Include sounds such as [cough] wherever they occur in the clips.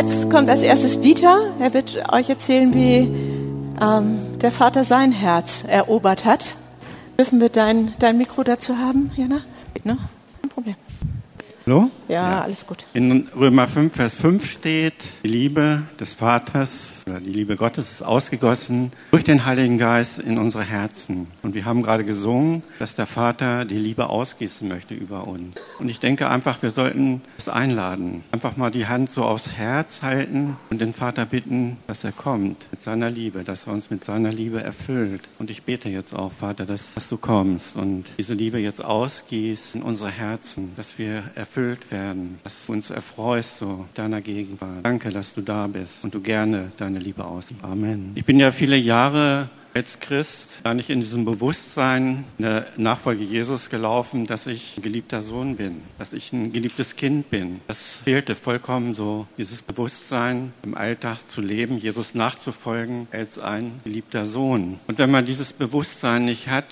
Jetzt kommt als erstes Dieter. Er wird euch erzählen, wie ähm, der Vater sein Herz erobert hat. Dürfen wir dein, dein Mikro dazu haben, Jana? Ne? Kein Problem. Hallo? Ja, ja, alles gut. In Römer 5, Vers 5 steht, die Liebe des Vaters die Liebe Gottes ist ausgegossen durch den Heiligen Geist in unsere Herzen. Und wir haben gerade gesungen, dass der Vater die Liebe ausgießen möchte über uns. Und ich denke einfach, wir sollten es einladen. Einfach mal die Hand so aufs Herz halten und den Vater bitten, dass er kommt mit seiner Liebe, dass er uns mit seiner Liebe erfüllt. Und ich bete jetzt auch, Vater, dass, dass du kommst und diese Liebe jetzt ausgießt in unsere Herzen, dass wir erfüllt werden, dass du uns erfreust so deiner Gegenwart. Danke, dass du da bist und du gerne deine Liebe aus. Amen. Ich bin ja viele Jahre als Christ gar nicht in diesem Bewusstsein in der Nachfolge Jesus gelaufen, dass ich ein geliebter Sohn bin, dass ich ein geliebtes Kind bin. Das fehlte vollkommen so, dieses Bewusstsein im Alltag zu leben, Jesus nachzufolgen als ein geliebter Sohn. Und wenn man dieses Bewusstsein nicht hat,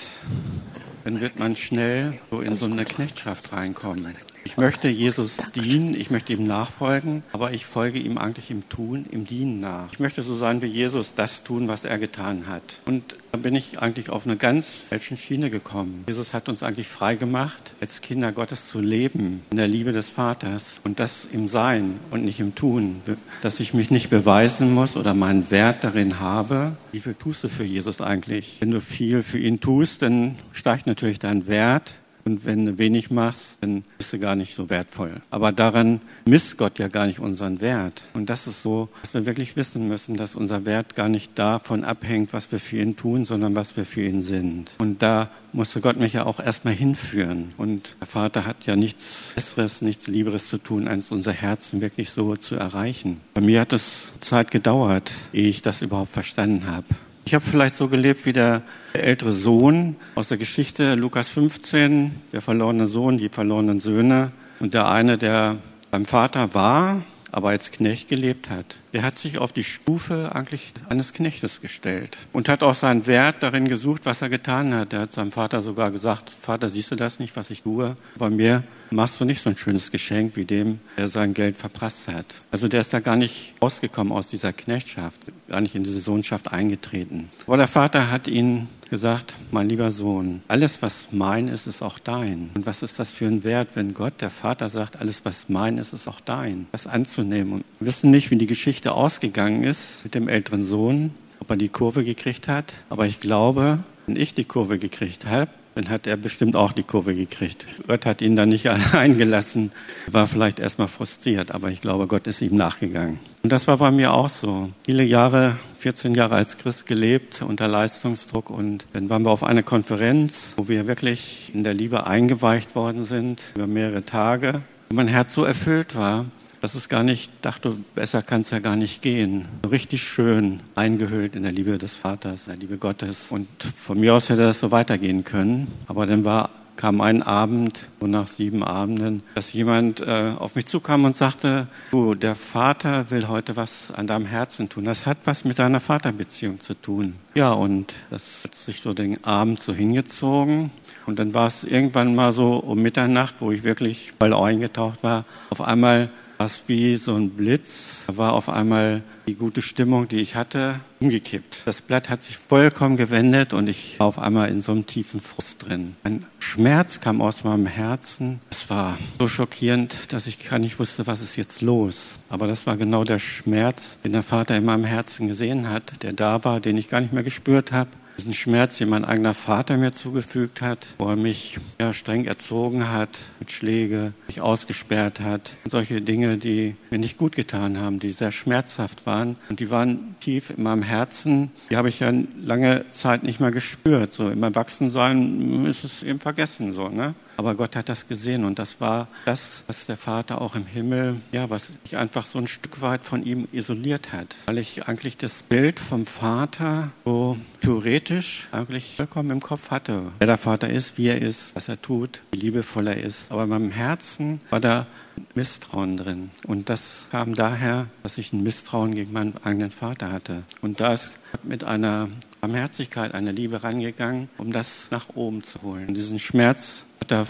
dann wird man schnell so in so eine Knechtschaft reinkommen. Ich möchte Jesus dienen, ich möchte ihm nachfolgen, aber ich folge ihm eigentlich im Tun, im Dienen nach. Ich möchte so sein wie Jesus, das tun, was er getan hat. Und da bin ich eigentlich auf eine ganz falsche Schiene gekommen. Jesus hat uns eigentlich frei gemacht, als Kinder Gottes zu leben, in der Liebe des Vaters und das im Sein und nicht im Tun. Dass ich mich nicht beweisen muss oder meinen Wert darin habe. Wie viel tust du für Jesus eigentlich? Wenn du viel für ihn tust, dann steigt natürlich dein Wert. Und wenn du wenig machst, dann bist du gar nicht so wertvoll. Aber daran misst Gott ja gar nicht unseren Wert. Und das ist so, dass wir wirklich wissen müssen, dass unser Wert gar nicht davon abhängt, was wir für ihn tun, sondern was wir für ihn sind. Und da musste Gott mich ja auch erstmal hinführen. Und der Vater hat ja nichts Besseres, nichts Lieberes zu tun, als unser Herzen wirklich so zu erreichen. Bei mir hat es Zeit gedauert, ehe ich das überhaupt verstanden habe. Ich habe vielleicht so gelebt wie der ältere Sohn aus der Geschichte Lukas 15, der verlorene Sohn, die verlorenen Söhne. Und der eine, der beim Vater war, aber als Knecht gelebt hat, der hat sich auf die Stufe eigentlich eines Knechtes gestellt und hat auch seinen Wert darin gesucht, was er getan hat. Er hat seinem Vater sogar gesagt, Vater, siehst du das nicht, was ich tue? Bei mir machst du nicht so ein schönes Geschenk wie dem, der sein Geld verprasst hat. Also der ist da gar nicht rausgekommen aus dieser Knechtschaft, gar nicht in diese Sohnschaft eingetreten. Aber der Vater hat ihn gesagt, mein lieber Sohn, alles, was mein ist, ist auch dein. Und was ist das für ein Wert, wenn Gott, der Vater, sagt, alles, was mein ist, ist auch dein. Das anzunehmen. Und wissen nicht, wie die Geschichte ausgegangen ist mit dem älteren Sohn, ob er die Kurve gekriegt hat. Aber ich glaube, wenn ich die Kurve gekriegt habe, dann hat er bestimmt auch die Kurve gekriegt. Gott hat ihn dann nicht [laughs] allein gelassen, war vielleicht erstmal frustriert, aber ich glaube, Gott ist ihm nachgegangen. Und das war bei mir auch so. Viele Jahre, 14 Jahre als Christ gelebt unter Leistungsdruck und dann waren wir auf einer Konferenz, wo wir wirklich in der Liebe eingeweicht worden sind über mehrere Tage. Mein Herz so erfüllt war, dass es gar nicht dachte, besser kann es ja gar nicht gehen. Richtig schön eingehüllt in der Liebe des Vaters, der Liebe Gottes. Und von mir aus hätte das so weitergehen können. Aber dann war kam ein Abend, so nach sieben Abenden, dass jemand äh, auf mich zukam und sagte, du, der Vater will heute was an deinem Herzen tun. Das hat was mit deiner Vaterbeziehung zu tun. Ja, und das hat sich so den Abend so hingezogen. Und dann war es irgendwann mal so um Mitternacht, wo ich wirklich voll eingetaucht war, auf einmal war es wie so ein Blitz. War auf einmal die gute Stimmung, die ich hatte, umgekippt. Das Blatt hat sich vollkommen gewendet und ich war auf einmal in so einem tiefen Frust drin. Ein Schmerz kam aus meinem Herzen. Es war so schockierend, dass ich gar nicht wusste, was ist jetzt los. Aber das war genau der Schmerz, den der Vater in meinem Herzen gesehen hat, der da war, den ich gar nicht mehr gespürt habe diesen Schmerz, den mein eigener Vater mir zugefügt hat, wo er mich ja, streng erzogen hat, mit Schläge, mich ausgesperrt hat. Und solche Dinge, die mir nicht gut getan haben, die sehr schmerzhaft waren. Und die waren tief in meinem Herzen. Die habe ich ja lange Zeit nicht mehr gespürt. So im Erwachsensein ist es eben vergessen, so, ne? Aber Gott hat das gesehen und das war das, was der Vater auch im Himmel, ja, was mich einfach so ein Stück weit von ihm isoliert hat. Weil ich eigentlich das Bild vom Vater so theoretisch eigentlich vollkommen im Kopf hatte. Wer der Vater ist, wie er ist, was er tut, wie liebevoll er ist. Aber in meinem Herzen war da Misstrauen drin. Und das kam daher, dass ich ein Misstrauen gegen meinen eigenen Vater hatte. Und da ist mit einer Barmherzigkeit, einer Liebe rangegangen, um das nach oben zu holen. Diesen Schmerz er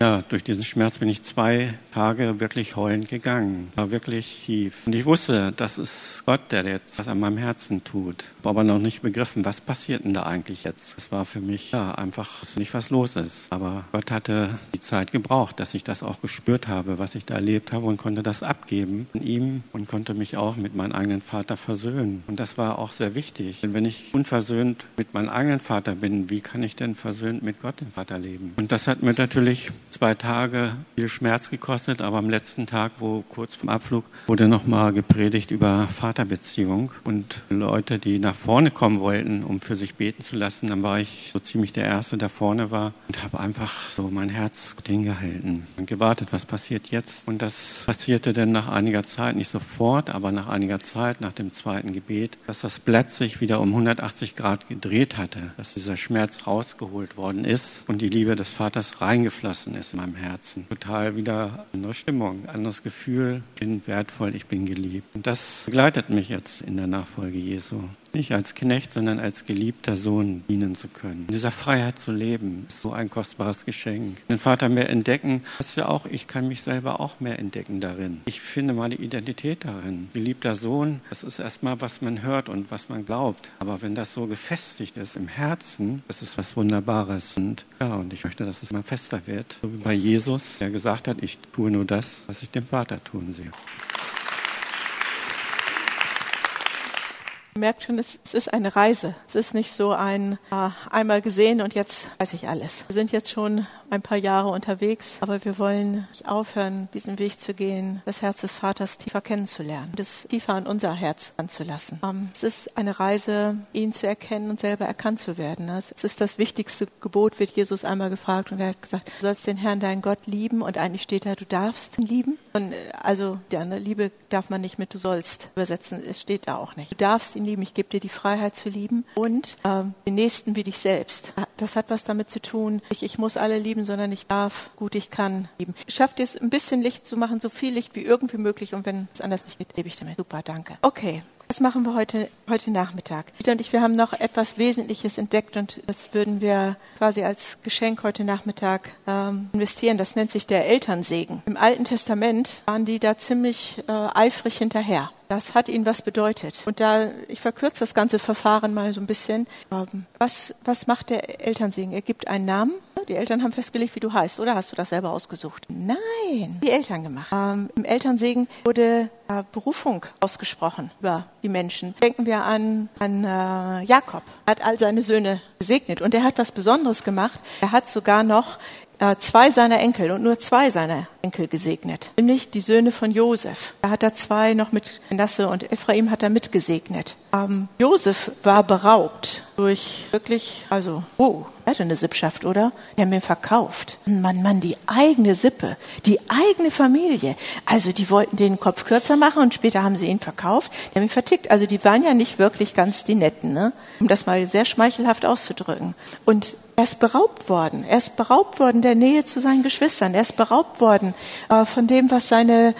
ja, durch diesen Schmerz bin ich zwei Tage wirklich heulend gegangen. War wirklich tief. Und ich wusste, das ist Gott, der jetzt was an meinem Herzen tut. War aber noch nicht begriffen, was passiert denn da eigentlich jetzt. Es war für mich, ja, einfach nicht, was los ist. Aber Gott hatte die Zeit gebraucht, dass ich das auch gespürt habe, was ich da erlebt habe und konnte das abgeben an ihm und konnte mich auch mit meinem eigenen Vater versöhnen. Und das war auch sehr wichtig. Denn wenn ich unversöhnt mit meinem eigenen Vater bin, wie kann ich denn versöhnt mit Gott, dem Vater, leben? Und das hat mir natürlich zwei Tage viel Schmerz gekostet, aber am letzten Tag, wo kurz vom Abflug, wurde nochmal gepredigt über Vaterbeziehung und Leute, die nach vorne kommen wollten, um für sich beten zu lassen, dann war ich so ziemlich der Erste, der vorne war und habe einfach so mein Herz hingehalten und gewartet, was passiert jetzt. Und das passierte dann nach einiger Zeit, nicht sofort, aber nach einiger Zeit, nach dem zweiten Gebet, dass das Blatt sich wieder um 180 Grad gedreht hatte, dass dieser Schmerz rausgeholt worden ist und die Liebe des Vaters reingeflossen ist in meinem Herzen. Total wieder andere Stimmung, anderes Gefühl, ich bin wertvoll, ich bin geliebt. Und das begleitet mich jetzt in der Nachfolge Jesu nicht als Knecht, sondern als geliebter Sohn dienen zu können. In dieser Freiheit zu leben, ist so ein kostbares Geschenk. Den Vater mehr entdecken, das ja auch, ich kann mich selber auch mehr entdecken darin. Ich finde meine Identität darin. Geliebter Sohn, das ist erstmal, was man hört und was man glaubt. Aber wenn das so gefestigt ist im Herzen, das ist was Wunderbares. Und ja, und ich möchte, dass es immer fester wird. So wie bei Jesus, der gesagt hat, ich tue nur das, was ich dem Vater tun sehe. Ihr merkt schon, es, ist eine Reise. Es ist nicht so ein äh, einmal gesehen und jetzt weiß ich alles. Wir sind jetzt schon ein paar Jahre unterwegs, aber wir wollen nicht aufhören, diesen Weg zu gehen, das Herz des Vaters tiefer kennenzulernen, das tiefer an unser Herz anzulassen. Ähm, es ist eine Reise, ihn zu erkennen und selber erkannt zu werden. Es ist das wichtigste Gebot, wird Jesus einmal gefragt und er hat gesagt, du sollst den Herrn, deinen Gott lieben und eigentlich steht da, du darfst ihn lieben. Und äh, also, ja, ne, Liebe darf man nicht mit du sollst übersetzen, es steht da auch nicht. Du darfst ihn lieben, ich gebe dir die Freiheit zu lieben und äh, den Nächsten wie dich selbst. Das hat was damit zu tun, ich, ich muss alle lieben, sondern ich darf, gut ich kann lieben. Schafft es ein bisschen Licht zu machen, so viel Licht wie irgendwie möglich und wenn es anders nicht geht, lebe ich damit. Super, danke. Okay. Was machen wir heute, heute Nachmittag? Dieter und ich, wir haben noch etwas Wesentliches entdeckt und das würden wir quasi als Geschenk heute Nachmittag ähm, investieren. Das nennt sich der Elternsegen. Im Alten Testament waren die da ziemlich äh, eifrig hinterher. Das hat ihnen was bedeutet. Und da, ich verkürze das ganze Verfahren mal so ein bisschen. Ähm, was, was macht der Elternsegen? Er gibt einen Namen. Die Eltern haben festgelegt, wie du heißt, oder hast du das selber ausgesucht? Nein, die Eltern gemacht. Ähm, Im Elternsegen wurde äh, Berufung ausgesprochen über die Menschen. Denken wir an, an äh, Jakob. Er hat all seine Söhne gesegnet und er hat was Besonderes gemacht. Er hat sogar noch äh, zwei seiner Enkel und nur zwei seiner Enkel gesegnet, nämlich die Söhne von Josef. Da hat er zwei noch mit Nasse und Ephraim hat er mitgesegnet. Ähm, Josef war beraubt durch wirklich, also, oh, er hatte eine Sippschaft, oder? Die haben ihn verkauft. Mann, Mann, die eigene Sippe, die eigene Familie. Also die wollten den Kopf kürzer machen und später haben sie ihn verkauft. Die haben ihn vertickt. Also die waren ja nicht wirklich ganz die Netten, ne? um das mal sehr schmeichelhaft auszudrücken. Und er ist beraubt worden. Er ist beraubt worden der Nähe zu seinen Geschwistern. Er ist beraubt worden äh, von dem, was seine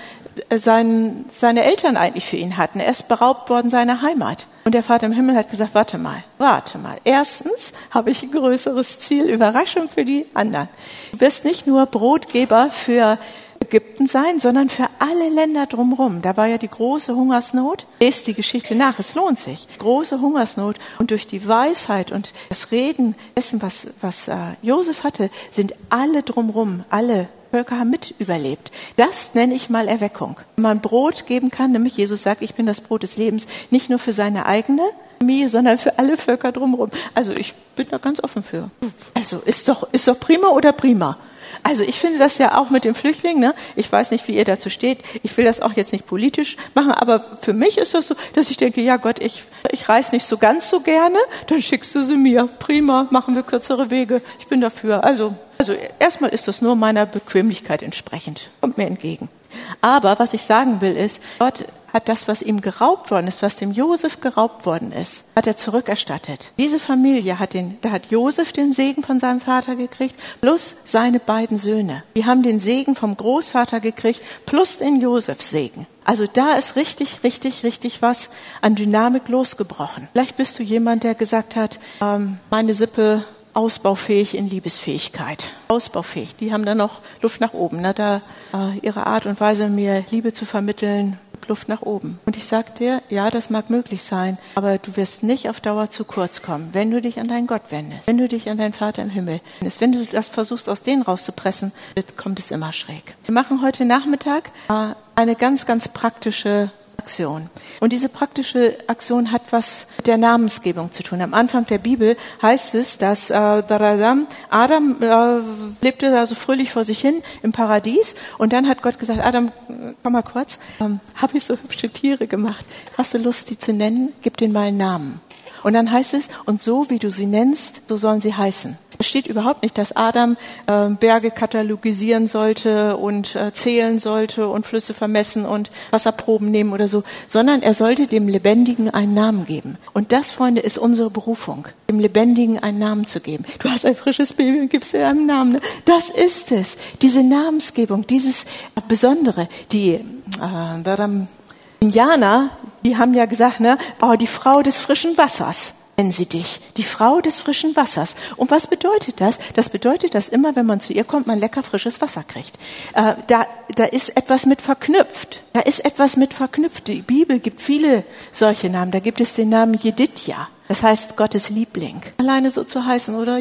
äh, sein, seine Eltern eigentlich für ihn hatten. Er ist beraubt worden seiner Heimat. Und der Vater im Himmel hat gesagt, warte mal, warte mal. Erstens habe ich ein größeres Ziel, Überraschung für die anderen. Du wirst nicht nur Brotgeber für Ägypten sein, sondern für alle Länder drumherum. Da war ja die große Hungersnot. Lest die Geschichte nach, es lohnt sich. Große Hungersnot. Und durch die Weisheit und das Reden dessen, was, was äh, Josef hatte, sind alle drumherum, alle Völker haben mit überlebt. Das nenne ich mal Erweckung. Wenn man Brot geben kann, nämlich Jesus sagt, ich bin das Brot des Lebens, nicht nur für seine eigene Familie, sondern für alle Völker drumherum. Also ich bin da ganz offen für. Also ist doch, ist doch prima oder prima. Also ich finde das ja auch mit den Flüchtlingen, ne? ich weiß nicht, wie ihr dazu steht, ich will das auch jetzt nicht politisch machen, aber für mich ist das so, dass ich denke, ja Gott, ich, ich reise nicht so ganz so gerne, dann schickst du sie mir, prima, machen wir kürzere Wege, ich bin dafür. Also also erstmal ist das nur meiner Bequemlichkeit entsprechend, kommt mir entgegen. Aber was ich sagen will ist, Gott hat das, was ihm geraubt worden ist, was dem Josef geraubt worden ist, hat er zurückerstattet. Diese Familie hat den, da hat Josef den Segen von seinem Vater gekriegt, plus seine beiden Söhne. Die haben den Segen vom Großvater gekriegt, plus den Josefs Segen. Also da ist richtig, richtig, richtig was an Dynamik losgebrochen. Vielleicht bist du jemand, der gesagt hat, ähm, meine Sippe ausbaufähig in Liebesfähigkeit. Ausbaufähig. Die haben dann noch Luft nach oben. Ne? Da äh, ihre Art und Weise, mir Liebe zu vermitteln, Luft nach oben. Und ich sag dir, ja, das mag möglich sein, aber du wirst nicht auf Dauer zu kurz kommen, wenn du dich an deinen Gott wendest, wenn du dich an deinen Vater im Himmel wendest, wenn du das versuchst, aus denen rauszupressen, kommt es immer schräg. Wir machen heute Nachmittag äh, eine ganz, ganz praktische Aktion. Und diese praktische Aktion hat was mit der Namensgebung zu tun. Am Anfang der Bibel heißt es, dass äh, Adam äh, lebte also fröhlich vor sich hin im Paradies und dann hat Gott gesagt, Adam, komm mal kurz, ähm, habe ich so hübsche Tiere gemacht. Hast du Lust, die zu nennen? Gib denen mal einen Namen. Und dann heißt es, und so wie du sie nennst, so sollen sie heißen. Es steht überhaupt nicht, dass Adam äh, Berge katalogisieren sollte und äh, zählen sollte und Flüsse vermessen und Wasserproben nehmen oder so, sondern er sollte dem Lebendigen einen Namen geben. Und das, Freunde, ist unsere Berufung, dem Lebendigen einen Namen zu geben. Du hast ein frisches Baby und gibst dir einen Namen. Ne? Das ist es. Diese Namensgebung, dieses Besondere, die äh, Indianer, die haben ja gesagt, ne, oh, die Frau des frischen Wassers nennen sie dich, die Frau des frischen Wassers. Und was bedeutet das? Das bedeutet, dass immer, wenn man zu ihr kommt, man lecker frisches Wasser kriegt. Äh, da, da ist etwas mit verknüpft. Da ist etwas mit verknüpft. Die Bibel gibt viele solche Namen. Da gibt es den Namen Jedidja. Das heißt Gottes Liebling. Alleine so zu heißen, oder?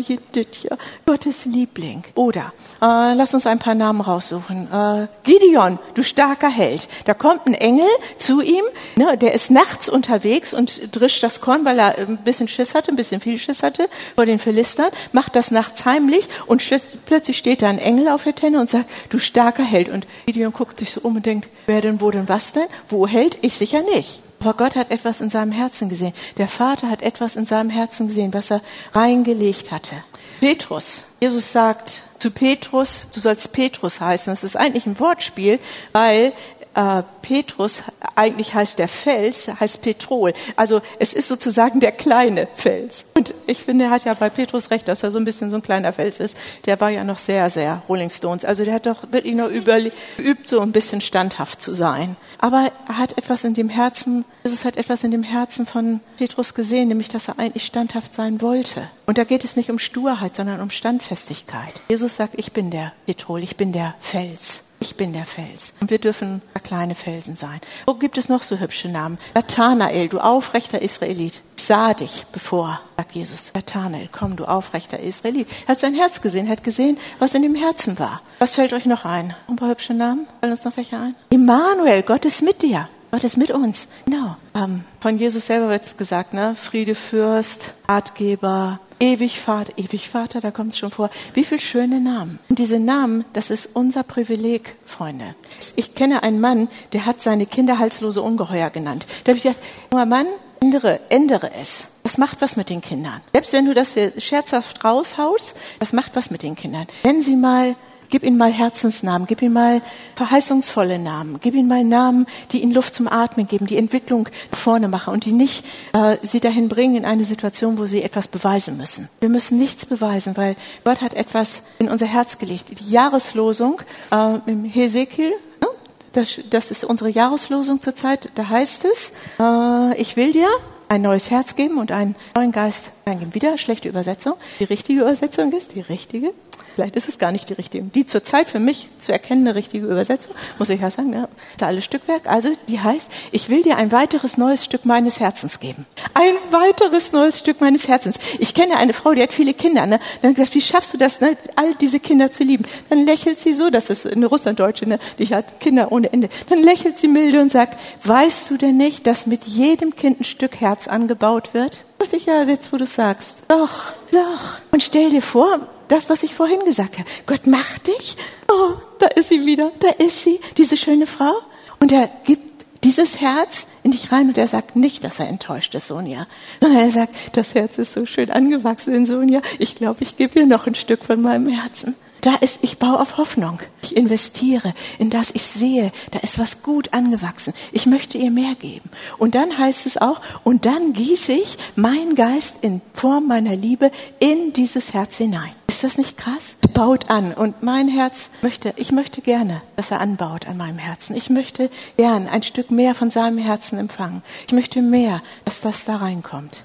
Gottes Liebling. Oder, äh, lass uns ein paar Namen raussuchen. Äh, Gideon, du starker Held. Da kommt ein Engel zu ihm, ne, der ist nachts unterwegs und drischt das Korn, weil er ein bisschen Schiss hatte, ein bisschen viel Schiss hatte vor den Philistern, macht das nachts heimlich und plötzlich steht da ein Engel auf der Tenne und sagt, du starker Held. Und Gideon guckt sich so um und denkt, wer denn, wo denn, was denn? Wo Held? Ich sicher nicht. Aber Gott hat etwas in seinem Herzen gesehen. Der Vater hat etwas in seinem Herzen gesehen, was er reingelegt hatte. Petrus. Jesus sagt zu Petrus, du sollst Petrus heißen. Das ist eigentlich ein Wortspiel, weil äh, Petrus, eigentlich heißt der Fels, heißt Petrol. Also es ist sozusagen der kleine Fels. Und ich finde, er hat ja bei Petrus recht, dass er so ein bisschen so ein kleiner Fels ist. Der war ja noch sehr, sehr Rolling Stones. Also der hat doch wirklich noch geübt, so ein bisschen standhaft zu sein. Aber er hat etwas in dem Herzen, Jesus hat etwas in dem Herzen von Petrus gesehen, nämlich, dass er eigentlich standhaft sein wollte. Und da geht es nicht um Sturheit, sondern um Standfestigkeit. Jesus sagt, ich bin der Petrol, ich bin der Fels. Ich bin der Fels. Und wir dürfen kleine Felsen sein. Wo gibt es noch so hübsche Namen? Nathanael, du aufrechter Israelit. Ich sah dich bevor, sagt Jesus. Nathanael, komm, du aufrechter Israelit. Er hat sein Herz gesehen, hat gesehen, was in dem Herzen war. Was fällt euch noch ein? Ein paar hübsche Namen? Fallen uns noch welche ein? Immanuel, Gott ist mit dir. Gott ist mit uns. Genau. Ähm, von Jesus selber wird es gesagt, ne? Friede Fürst, Ratgeber, Ewig Vater, ewig Vater, da kommt es schon vor. Wie viele schöne Namen. Und diese Namen, das ist unser Privileg, Freunde. Ich kenne einen Mann, der hat seine Kinder halslose Ungeheuer genannt. Da habe ich gedacht, junger Mann, ändere, ändere es. Das macht was mit den Kindern. Selbst wenn du das scherzhaft raushaust, das macht was mit den Kindern. Nennen Sie mal Gib ihnen mal Herzensnamen, gib ihnen mal verheißungsvolle Namen, gib ihnen mal Namen, die ihnen Luft zum Atmen geben, die Entwicklung vorne machen und die nicht äh, sie dahin bringen in eine Situation, wo sie etwas beweisen müssen. Wir müssen nichts beweisen, weil Gott hat etwas in unser Herz gelegt. Die Jahreslosung äh, im Hesekiel, ne? das, das ist unsere Jahreslosung zurzeit, da heißt es, äh, ich will dir ein neues Herz geben und einen neuen Geist eingeben. Wieder schlechte Übersetzung. Die richtige Übersetzung ist die richtige. Vielleicht ist es gar nicht die richtige. Die zurzeit für mich zu erkennende richtige Übersetzung, muss ich ja sagen, ja, alles Stückwerk. Also die heißt, ich will dir ein weiteres neues Stück meines Herzens geben. Ein weiteres neues Stück meines Herzens. Ich kenne eine Frau, die hat viele Kinder. Ne? Dann hat gesagt, wie schaffst du das, ne? all diese Kinder zu lieben? Dann lächelt sie so, das ist eine Russlanddeutsche, ne? die hat Kinder ohne Ende. Dann lächelt sie milde und sagt, weißt du denn nicht, dass mit jedem Kind ein Stück Herz angebaut wird? Dachte ich, ja, jetzt wo du sagst. Doch, doch. Und stell dir vor, das, was ich vorhin gesagt habe. Gott macht dich. Oh, da ist sie wieder. Da ist sie, diese schöne Frau. Und er gibt dieses Herz in dich rein und er sagt nicht, dass er enttäuscht ist, Sonja, sondern er sagt, das Herz ist so schön angewachsen in Sonja. Ich glaube, ich gebe ihr noch ein Stück von meinem Herzen. Da ist, ich baue auf Hoffnung. Ich investiere in das, ich sehe, da ist was gut angewachsen. Ich möchte ihr mehr geben. Und dann heißt es auch, und dann gieße ich meinen Geist in Form meiner Liebe in dieses Herz hinein. Ist das nicht krass? Baut an. Und mein Herz möchte, ich möchte gerne, dass er anbaut an meinem Herzen. Ich möchte gern ein Stück mehr von seinem Herzen empfangen. Ich möchte mehr, dass das da reinkommt.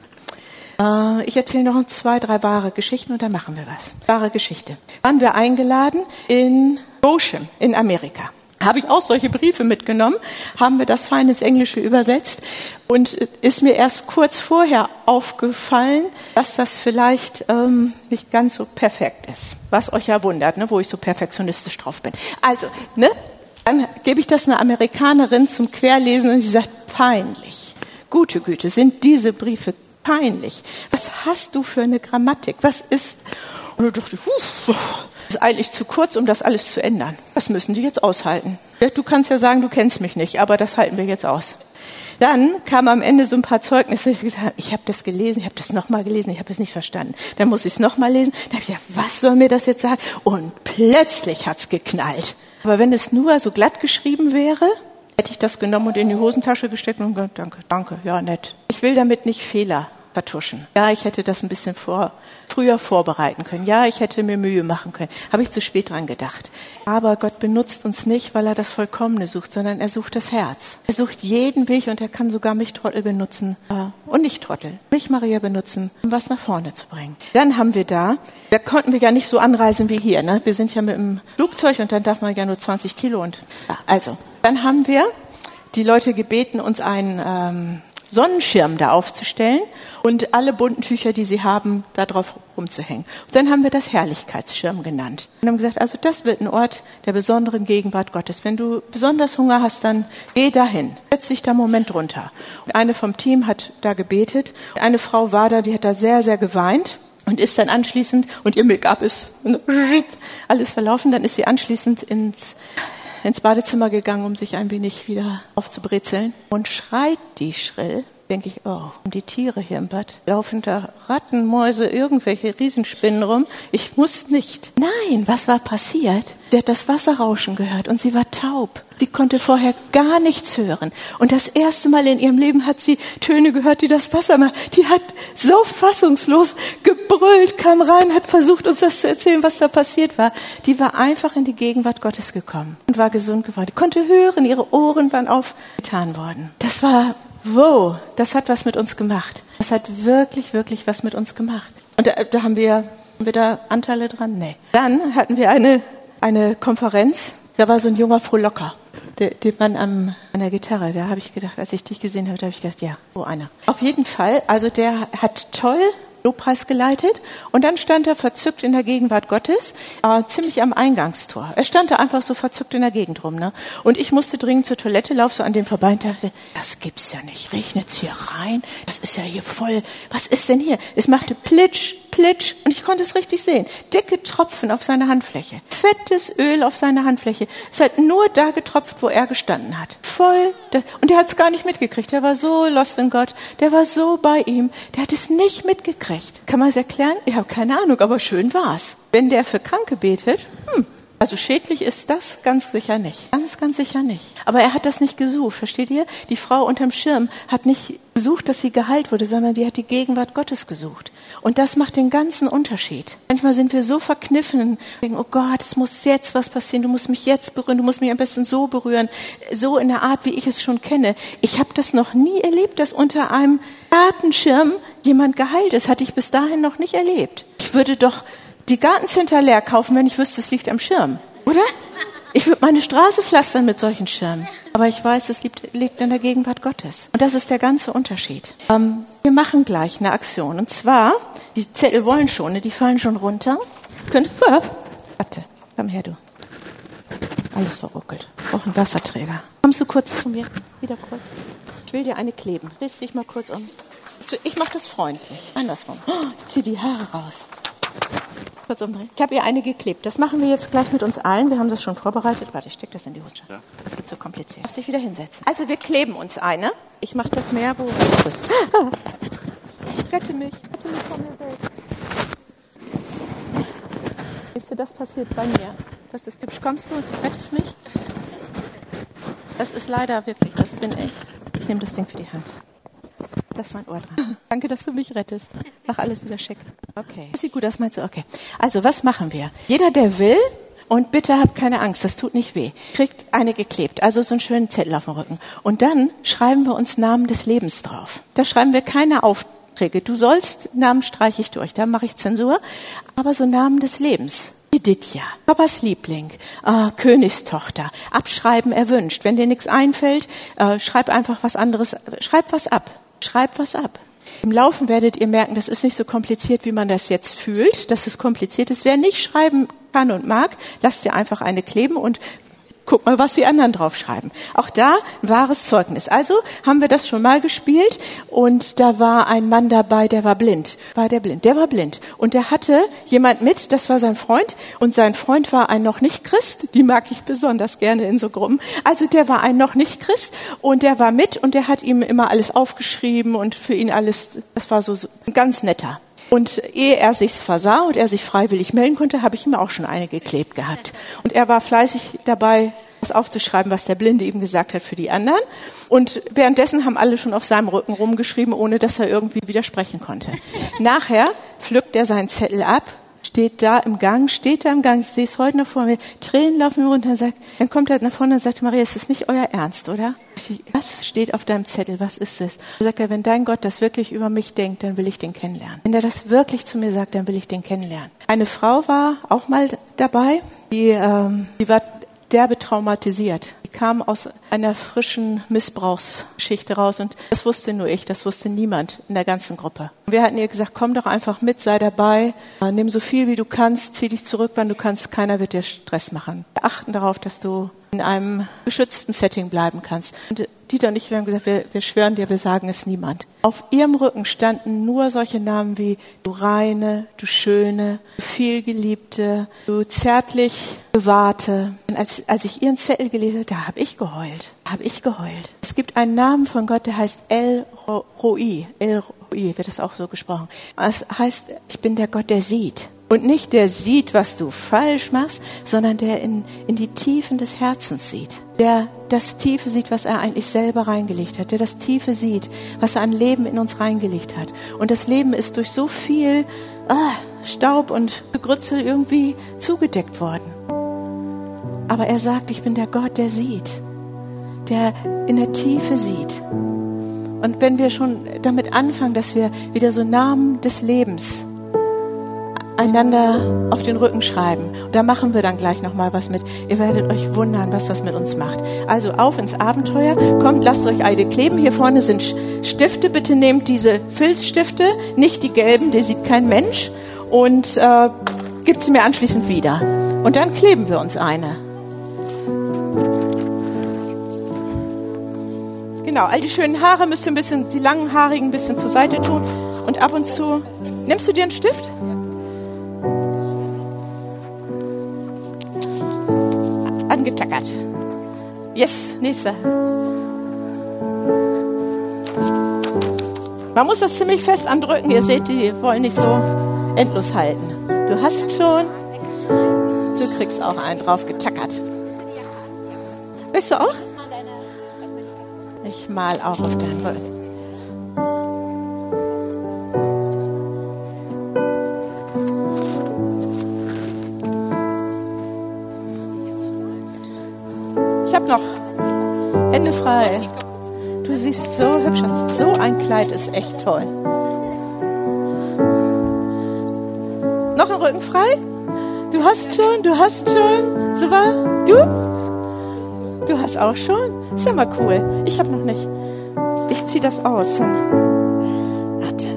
Äh, ich erzähle noch zwei, drei wahre Geschichten und dann machen wir was. Wahre Geschichte. Waren wir eingeladen in Goshen in Amerika habe ich auch solche Briefe mitgenommen, haben wir das fein ins Englische übersetzt und ist mir erst kurz vorher aufgefallen, dass das vielleicht ähm, nicht ganz so perfekt ist. Was euch ja wundert, ne, wo ich so perfektionistisch drauf bin. Also, ne, dann gebe ich das einer Amerikanerin zum Querlesen und sie sagt, peinlich. Gute Güte, sind diese Briefe peinlich. Was hast du für eine Grammatik? Was ist? Und du dachte, ist eigentlich zu kurz, um das alles zu ändern. Das müssen die jetzt aushalten. Du kannst ja sagen, du kennst mich nicht, aber das halten wir jetzt aus. Dann kamen am Ende so ein paar Zeugnisse. Ich gesagt, ich habe das gelesen, ich habe das nochmal gelesen, ich habe es nicht verstanden. Dann muss ich es nochmal lesen. Dann habe ich gedacht, was soll mir das jetzt sagen? Und plötzlich hat's geknallt. Aber wenn es nur so glatt geschrieben wäre, hätte ich das genommen und in die Hosentasche gesteckt und gesagt, danke, danke, ja, nett. Ich will damit nicht Fehler vertuschen. Ja, ich hätte das ein bisschen vor, früher vorbereiten können. Ja, ich hätte mir Mühe machen können. Habe ich zu spät dran gedacht. Aber Gott benutzt uns nicht, weil er das Vollkommene sucht, sondern er sucht das Herz. Er sucht jeden Weg und er kann sogar mich Trottel benutzen äh, und nicht Trottel, mich Maria benutzen, um was nach vorne zu bringen. Dann haben wir da, da konnten wir ja nicht so anreisen wie hier. Ne? Wir sind ja mit dem Flugzeug und dann darf man ja nur 20 Kilo und also dann haben wir die Leute gebeten, uns einen ähm, Sonnenschirm da aufzustellen und alle bunten Tücher, die sie haben, da drauf rumzuhängen. Und dann haben wir das Herrlichkeitsschirm genannt. Und haben gesagt, also das wird ein Ort der besonderen Gegenwart Gottes. Wenn du besonders Hunger hast, dann geh dahin. Setz dich da einen Moment runter. Und eine vom Team hat da gebetet. Eine Frau war da, die hat da sehr, sehr geweint und ist dann anschließend, und ihr Make-up ist alles verlaufen, dann ist sie anschließend ins ins Badezimmer gegangen, um sich ein wenig wieder aufzubrezeln und schreit die schrill denke ich, oh, um die Tiere hier im Bad laufen da Ratten, Mäuse, irgendwelche Riesenspinnen rum. Ich muss nicht. Nein, was war passiert? Der hat das Wasser rauschen gehört und sie war taub. Sie konnte vorher gar nichts hören. Und das erste Mal in ihrem Leben hat sie Töne gehört, die das Wasser macht. Die hat so fassungslos gebrüllt, kam rein, hat versucht, uns das zu erzählen, was da passiert war. Die war einfach in die Gegenwart Gottes gekommen und war gesund geworden. Die konnte hören, ihre Ohren waren aufgetan worden. Das war wow, das hat was mit uns gemacht. Das hat wirklich, wirklich was mit uns gemacht. Und da, da haben wir, haben wir da Anteile dran? Nee. Dann hatten wir eine, eine Konferenz, da war so ein junger Frohlocker. Der, der Mann am, an der Gitarre, da habe ich gedacht, als ich dich gesehen habe, da habe ich gedacht, ja, so einer. Auf jeden Fall, also der hat toll Lobpreis geleitet und dann stand er verzückt in der Gegenwart Gottes, äh, ziemlich am Eingangstor. Er stand da einfach so verzückt in der Gegend rum. Ne? Und ich musste dringend zur Toilette, lauf so an dem vorbei und dachte, das gibt's ja nicht. Regnet's hier rein? Das ist ja hier voll. Was ist denn hier? Es machte Plitsch, Plitsch und ich konnte es richtig sehen. Dicke Tropfen auf seiner Handfläche. Fettes Öl auf seiner Handfläche. Es hat nur da getropft, wo er gestanden hat. Voll. Und der hat es gar nicht mitgekriegt. Der war so lost in Gott. Der war so bei ihm. Der hat es nicht mitgekriegt. Kann man es erklären? Ich habe keine Ahnung, aber schön war's. Wenn der für Kranke betet, hm, also schädlich ist das ganz sicher nicht. Ganz, ganz sicher nicht. Aber er hat das nicht gesucht, versteht ihr? Die Frau unterm Schirm hat nicht gesucht, dass sie geheilt wurde, sondern die hat die Gegenwart Gottes gesucht. Und das macht den ganzen Unterschied. Manchmal sind wir so verkniffen, denken, oh Gott, es muss jetzt was passieren, du musst mich jetzt berühren, du musst mich am besten so berühren, so in der Art, wie ich es schon kenne. Ich habe das noch nie erlebt, dass unter einem Gartenschirm jemand geheilt ist. Hatte ich bis dahin noch nicht erlebt. Ich würde doch die Gartencenter leer kaufen, wenn ich wüsste, es liegt am Schirm. Oder? Ich würde meine Straße pflastern mit solchen Schirmen. Aber ich weiß, es liegt, liegt in der Gegenwart Gottes. Und das ist der ganze Unterschied. Ähm, wir machen gleich eine Aktion. Und zwar, die Zettel wollen schon, ne? die fallen schon runter. Könntest, äh, warte, komm her, du. Alles verruckelt. Auch ein Wasserträger. Kommst du kurz zu mir? Wieder kurz. Ich will dir eine kleben. Drehst dich mal kurz um. Ich mache das freundlich. Andersrum. Ich zieh die Haare raus kurz umdrehen. Ich habe ihr eine geklebt. Das machen wir jetzt gleich mit uns allen. Wir haben das schon vorbereitet. Warte, ich stecke das in die Hose. Ja. Das wird so kompliziert. Darf sich wieder hinsetzen. Also wir kleben uns eine. Ich mache das mehr. Wo ist es? [laughs] Rette mich. Rette mich von mir selbst. Siehst du, das passiert bei mir. Das ist typisch. Kommst du und rettest mich? Das ist leider wirklich, das bin ich. Ich nehme das Ding für die Hand. Das ist mein Ohr dran. [laughs] Danke, dass du mich rettest. Mach alles wieder schick. Okay. Sieht gut aus, meinst du? Okay. Also, was machen wir? Jeder, der will, und bitte habt keine Angst, das tut nicht weh. Kriegt eine geklebt, also so einen schönen Zettel auf dem Rücken. Und dann schreiben wir uns Namen des Lebens drauf. Da schreiben wir keine auf, Regel. Du sollst, Namen streiche ich durch, da mache ich Zensur, aber so Namen des Lebens. Edithia, Papas Liebling, äh, Königstochter, abschreiben erwünscht. Wenn dir nichts einfällt, äh, schreib einfach was anderes, schreib was ab, schreib was ab. Im Laufen werdet ihr merken, das ist nicht so kompliziert, wie man das jetzt fühlt, dass es kompliziert ist. Wer nicht schreiben kann und mag, lasst ihr einfach eine kleben und guck mal, was die anderen draufschreiben. Auch da wahres Zeugnis. Also haben wir das schon mal gespielt und da war ein Mann dabei, der war blind. War der blind? Der war blind. Und der hatte jemand mit, das war sein Freund und sein Freund war ein noch nicht Christ. Die mag ich besonders gerne in so Gruppen. Also der war ein noch nicht Christ und der war mit und der hat ihm immer alles aufgeschrieben und für ihn alles, das war so, so ein ganz netter. Und ehe er sich's versah und er sich freiwillig melden konnte, habe ich ihm auch schon eine geklebt gehabt. Und er war fleißig dabei, das aufzuschreiben, was der Blinde ihm gesagt hat für die anderen. Und währenddessen haben alle schon auf seinem Rücken rumgeschrieben, ohne dass er irgendwie widersprechen konnte. Nachher pflückt er seinen Zettel ab steht da im Gang, steht da im Gang, ich sehe es heute noch vor mir, Tränen laufen mir runter, sagt, dann kommt er nach vorne und sagt, Maria, ist das nicht euer Ernst, oder? Was steht auf deinem Zettel, was ist es? Da sagt er, wenn dein Gott das wirklich über mich denkt, dann will ich den kennenlernen. Wenn er das wirklich zu mir sagt, dann will ich den kennenlernen. Eine Frau war auch mal dabei, die, ähm, die war derbe traumatisiert kam aus einer frischen Missbrauchsgeschichte raus und das wusste nur ich, das wusste niemand in der ganzen Gruppe. Wir hatten ihr gesagt, komm doch einfach mit, sei dabei, nimm so viel wie du kannst, zieh dich zurück, wann du kannst, keiner wird dir Stress machen. Wir achten darauf, dass du in einem geschützten Setting bleiben kannst. Und Dieter und ich, wir haben gesagt, wir, wir schwören dir, wir sagen es niemand. Auf ihrem Rücken standen nur solche Namen wie du Reine, du Schöne, du Vielgeliebte, du zärtlich Bewahrte. Und als, als ich ihren Zettel gelesen habe, da habe ich geheult. Habe ich geheult. Es gibt einen Namen von Gott, der heißt El Roi. El Roi wird das auch so gesprochen. Es heißt, ich bin der Gott, der sieht. Und nicht der sieht, was du falsch machst, sondern der in, in die Tiefen des Herzens sieht. Der das Tiefe sieht, was er eigentlich selber reingelegt hat. Der das Tiefe sieht, was er an Leben in uns reingelegt hat. Und das Leben ist durch so viel ah, Staub und Grützel irgendwie zugedeckt worden. Aber er sagt, ich bin der Gott, der sieht. Der in der Tiefe sieht. Und wenn wir schon damit anfangen, dass wir wieder so Namen des Lebens einander auf den Rücken schreiben. Und da machen wir dann gleich nochmal was mit. Ihr werdet euch wundern, was das mit uns macht. Also auf ins Abenteuer. Kommt, lasst euch Eide kleben. Hier vorne sind Stifte. Bitte nehmt diese Filzstifte, nicht die gelben, die sieht kein Mensch. Und äh, gibt sie mir anschließend wieder. Und dann kleben wir uns eine. Genau, all die schönen Haare müsst ihr ein bisschen, die langen haarigen ein bisschen zur Seite tun. Und ab und zu, nimmst du dir einen Stift? Angetackert. Yes, nächster. Man muss das ziemlich fest andrücken. Ihr seht, die wollen nicht so endlos halten. Du hast schon, du kriegst auch einen drauf getackert. Bist du auch? Ich mal auch auf deinen Rücken. Frei. Du siehst so hübsch aus. So ein Kleid ist echt toll. Noch ein Rücken frei? Du hast schon, du hast schon. So war du? Du hast auch schon? Ist ja mal cool. Ich habe noch nicht. Ich ziehe das aus. Warte.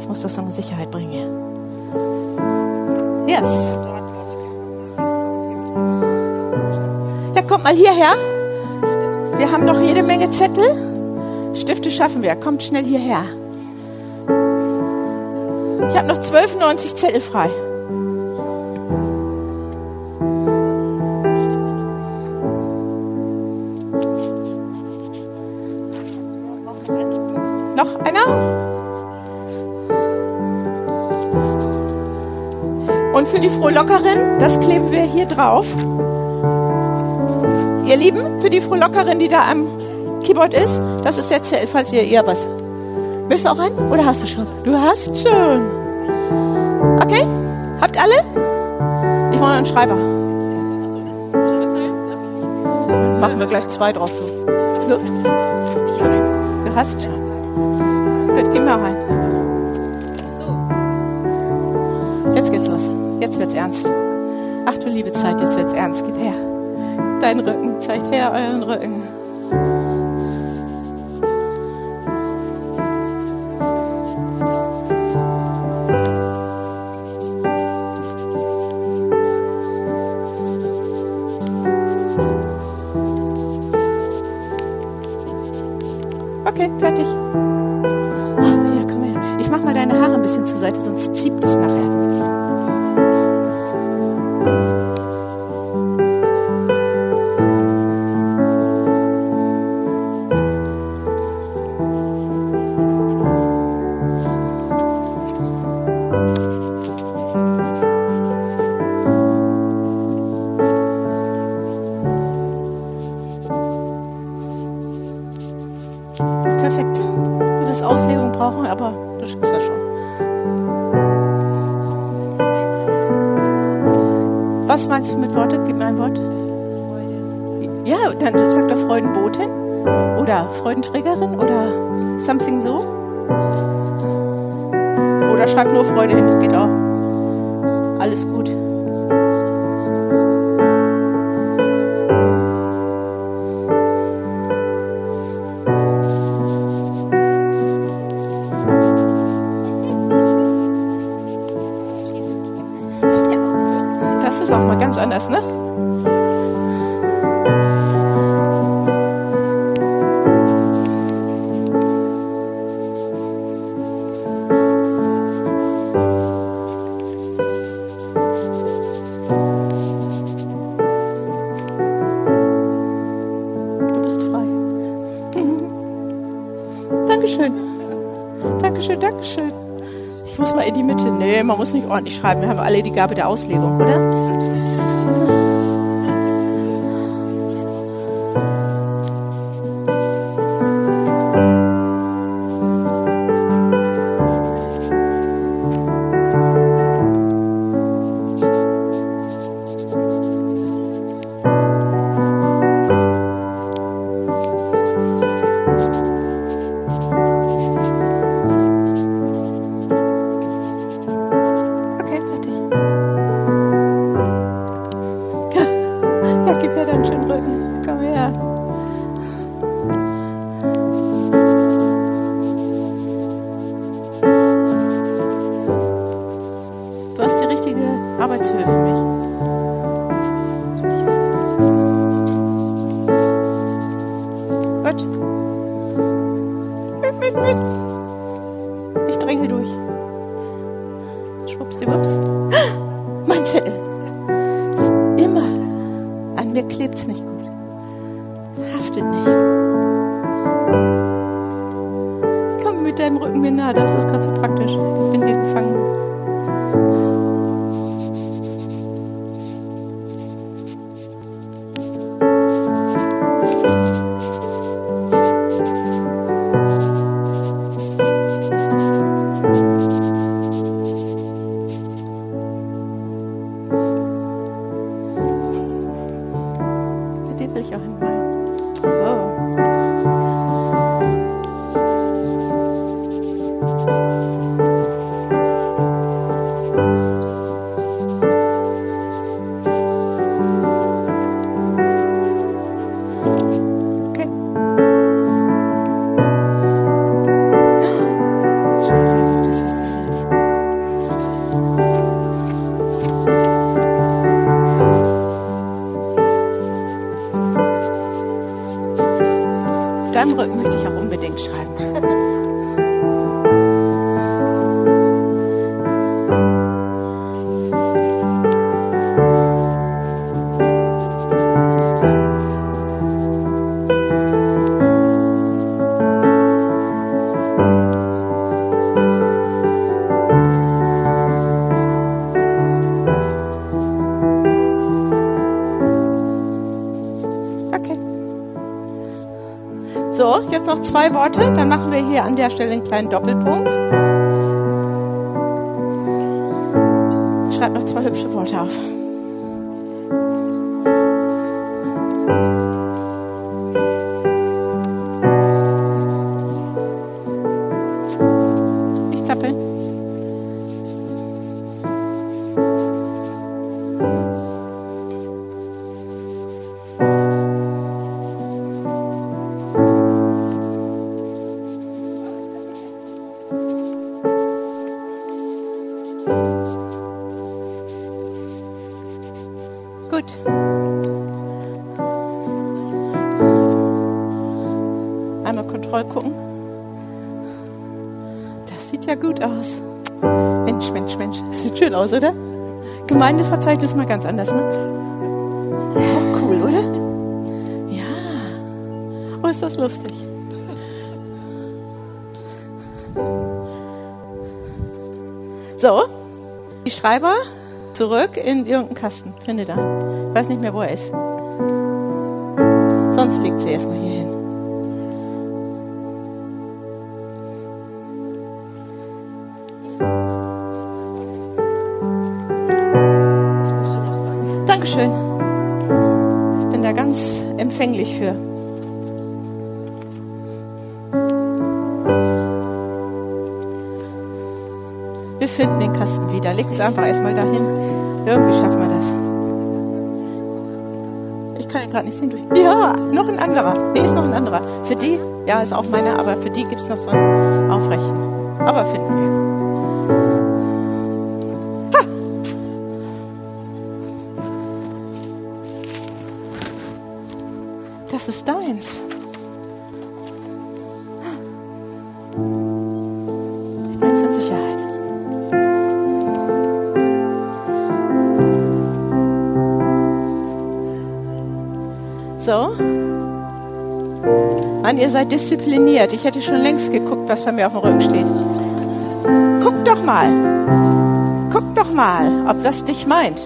Ich muss das noch in Sicherheit bringen. Yes. kommt mal hierher. Wir haben noch jede Menge Zettel. Stifte schaffen wir. Kommt schnell hierher. Ich habe noch 12,90 Zettel frei. Noch einer? Und für die Frohlockerin, das kleben wir hier drauf. Lieben, für die Frohlockerin, die da am Keyboard ist, das ist der Zelt, falls ihr eher was. Willst du auch einen? Oder hast du schon? Du hast schon. Okay? Habt alle? Ich mache einen Schreiber. Machen wir gleich zwei drauf. Du, du hast schon. Gut, geh mal rein. Jetzt geht's los. Jetzt wird's ernst. Ach du liebe Zeit, jetzt wird's ernst. Gib her deinen Rücken, zeigt her euren Rücken. nicht ordentlich schreiben. Wir haben alle die Gabe der Auslegung, oder? Seite. Dann machen wir hier an der Stelle einen kleinen Doppelpunkt. Gemeindeverzeichnis mal ganz anders, ne? Auch cool, oder? Ja. Oh, ist das lustig. So, die Schreiber zurück in irgendeinen Kasten. Finde da. Ich weiß nicht mehr, wo er ist. Sonst liegt sie erstmal hier empfänglich für. Wir finden den Kasten wieder. Legt es einfach erstmal dahin. Irgendwie schaffen wir das. Ich kann ihn gerade nicht sehen. Ja, noch ein anderer. Hier ist noch ein anderer. Für die, ja, ist auch meiner, aber für die gibt es noch so einen aufrechten. Aber finden wir. Seid diszipliniert. Ich hätte schon längst geguckt, was bei mir auf dem Rücken steht. Guck doch mal. Guck doch mal, ob das dich meint.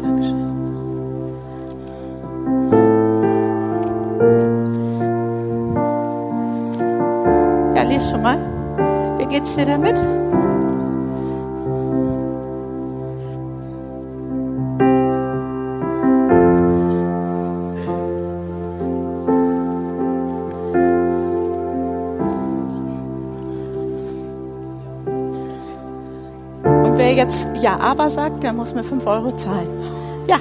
Dankeschön. Ja, lies schon mal. Wie geht's dir damit? Ja, aber sagt, der muss mir 5 Euro zahlen. Ja,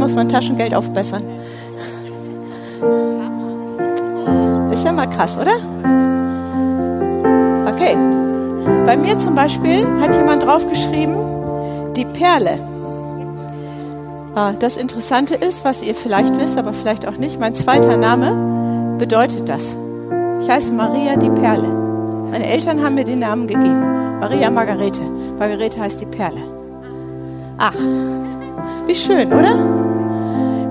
muss mein Taschengeld aufbessern. Ist ja mal krass, oder? Okay. Bei mir zum Beispiel hat jemand draufgeschrieben, die Perle. Ah, Das Interessante ist, was ihr vielleicht wisst, aber vielleicht auch nicht, mein zweiter Name bedeutet das. Ich heiße Maria die Perle. Meine Eltern haben mir den Namen gegeben. Maria Margarete. Margarete heißt die Perle. Ach, wie schön, oder?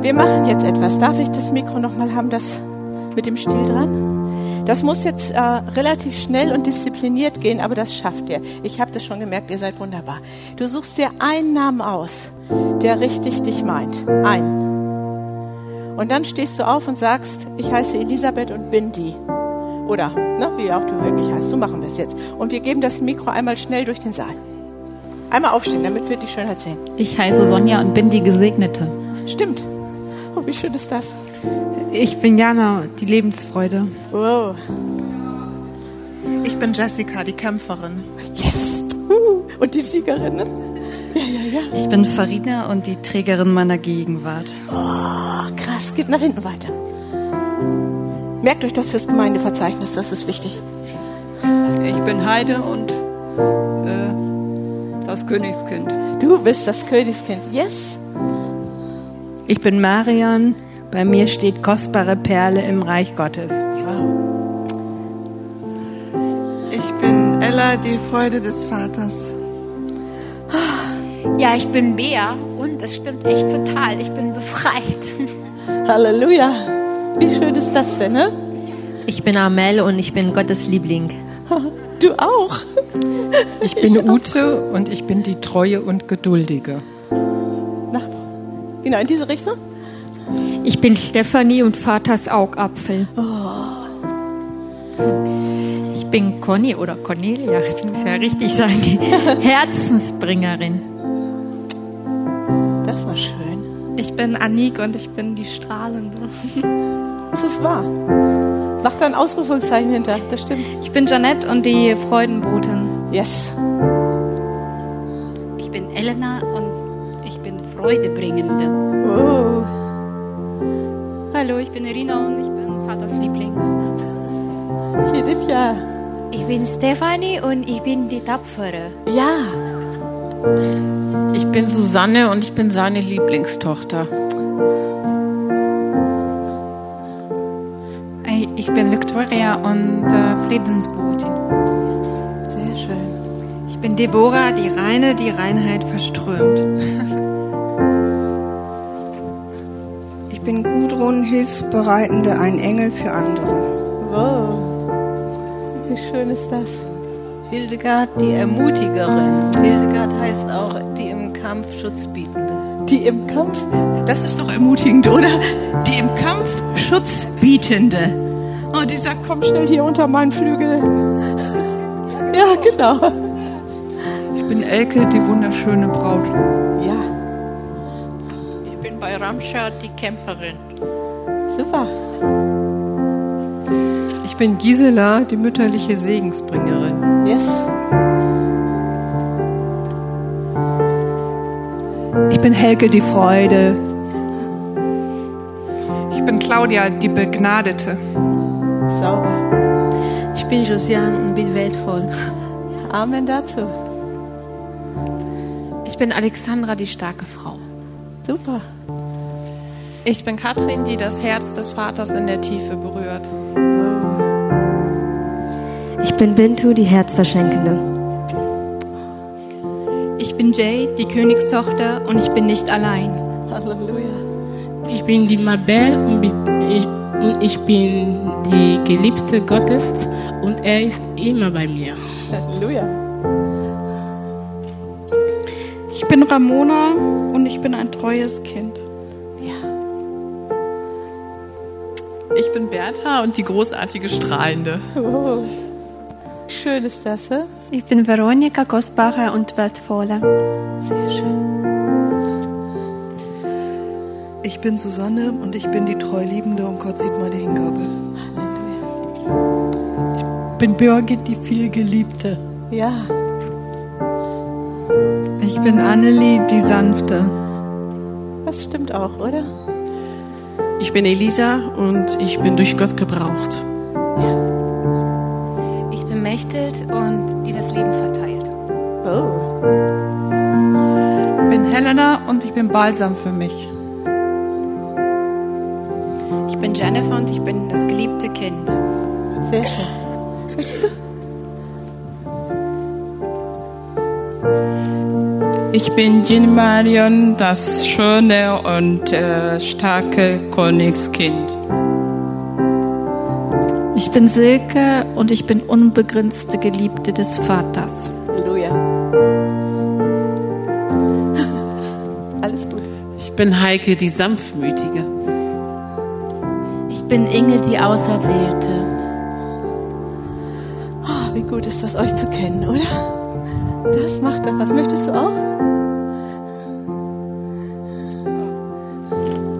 Wir machen jetzt etwas. Darf ich das Mikro nochmal haben, das mit dem Stiel dran? Das muss jetzt äh, relativ schnell und diszipliniert gehen, aber das schafft ihr. Ich habe das schon gemerkt, ihr seid wunderbar. Du suchst dir einen Namen aus, der richtig dich meint. Einen. Und dann stehst du auf und sagst, ich heiße Elisabeth und bin die. Oder, ne, wie auch du wirklich heißt. So machen wir es jetzt. Und wir geben das Mikro einmal schnell durch den Saal. Einmal aufstehen, damit wir die Schönheit sehen. Ich heiße Sonja und bin die Gesegnete. Stimmt. Oh, wie schön ist das? Ich bin Jana, die Lebensfreude. Wow. Ich bin Jessica, die Kämpferin. Yes. Uh, Und die Siegerin. ne? Ja, ja, ja. Ich bin Farina und die Trägerin meiner Gegenwart. Oh, krass. Geht nach hinten weiter. Merkt euch das fürs Gemeindeverzeichnis, das ist wichtig. Ich bin Heide und äh, das Königskind. Du bist das Königskind. Yes. Ich bin Marion. Bei mir steht kostbare Perle im Reich Gottes. Wow. Ich bin Ella, die Freude des Vaters. Ja, ich bin Bea und das stimmt echt total. Ich bin befreit. [laughs] Halleluja. Wie schön ist das denn, ne? Ich bin Amel und ich bin Gottes Liebling. [laughs] Du auch. Ich bin Ute und ich bin die Treue und Geduldige. Nach, genau, in diese Richtung? Ich bin Stefanie und Vaters Augapfel. Ich bin Conny oder Cornelia, [laughs] das muss ja richtig sagen, [laughs] Herzensbringerin. Das war schön. Ich bin Anik und ich bin die Strahlende. Das ist wahr. Mach da ein Ausrufungszeichen hinter. Das stimmt. Ich bin Janette und die Freudenbotin. Yes. Ich bin Elena und ich bin Freudebringende. Oh. Hallo, ich bin Irina und ich bin Vaters Liebling. Jedit, ja. Ich bin Stefanie und ich bin die Tapfere. Ja. Ich bin Susanne und ich bin seine Lieblingstochter. Ich bin Victoria und äh, Friedensbotin. Sehr schön. Ich bin Deborah, die Reine, die Reinheit verströmt. Ich bin Gudrun, Hilfsbereitende, ein Engel für andere. Wow. Wie schön ist das? Hildegard, die Ermutigerin. Hildegard heißt auch die im Kampf Schutzbietende. Die im Kampf, das ist doch ermutigend, oder? Die im Kampf Schutzbietende. Oh, die sagt, komm schnell hier unter meinen Flügel. Ja, genau. Ich bin Elke, die wunderschöne Braut. Ja. Ich bin bei Ramschad die Kämpferin. Super. Ich bin Gisela, die mütterliche Segensbringerin. Yes. Ich bin Helke, die Freude. Ich bin Claudia, die Begnadete. Sauber. Ich bin Josiane und bin wertvoll. [laughs] Amen dazu. Ich bin Alexandra, die starke Frau. Super. Ich bin Katrin, die das Herz des Vaters in der Tiefe berührt. Ich bin Bintu, die Herzverschenkende. Ich bin Jay, die Königstochter und ich bin nicht allein. Halleluja. Ich bin die Mabel und ich, und ich bin die Geliebte Gottes und er ist immer bei mir. Halleluja. Ich bin Ramona und ich bin ein treues Kind. Ich bin Bertha und die großartige Strahlende. Oh. Schön ist das, hä? Ich bin Veronika, kostbare und wertvolle. Sehr schön. Ich bin Susanne und ich bin die Treuliebende und Gott sieht meine Hingabe. Ich bin Birgit, die vielgeliebte. Ja. Ich bin Annelie, die Sanfte. Das stimmt auch, oder? Ich bin Elisa und ich bin durch Gott gebraucht. Ich bin Mechthild und die das Leben verteilt. Oh. Ich bin Helena und ich bin Balsam für mich. Bin Jennifer und ich bin das geliebte Kind. Sehr schön. Möchtest du? Ich bin Jean Marion, das schöne und äh, starke Königskind. Ich bin Silke und ich bin unbegrenzte Geliebte des Vaters. Halleluja. [laughs] Alles gut. Ich bin Heike, die Sanftmütige. Ich bin Inge, die Auserwählte. Oh, wie gut ist das, euch zu kennen, oder? Das macht doch was. Möchtest du auch?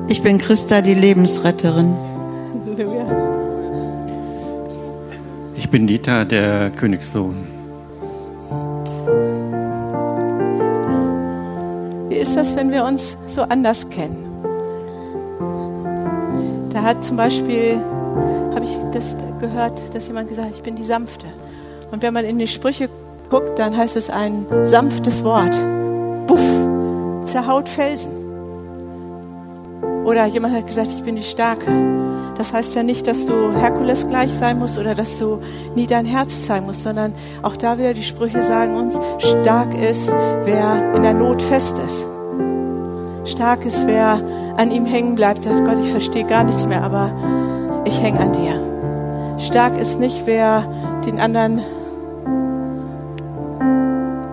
Ich bin Christa, die Lebensretterin. Halleluja. Ich bin Dieter, der Königssohn. Wie ist das, wenn wir uns so anders kennen? Da hat zum Beispiel, habe ich das gehört, dass jemand gesagt hat, ich bin die Sanfte. Und wenn man in die Sprüche guckt, dann heißt es ein sanftes Wort. Buff, zerhaut Felsen. Oder jemand hat gesagt, ich bin die Starke. Das heißt ja nicht, dass du Herkules gleich sein musst oder dass du nie dein Herz zeigen musst, sondern auch da wieder die Sprüche sagen uns, stark ist, wer in der Not fest ist. Stark ist, wer an ihm hängen bleibt, sagt Gott, ich verstehe gar nichts mehr, aber ich hänge an dir. Stark ist nicht, wer den anderen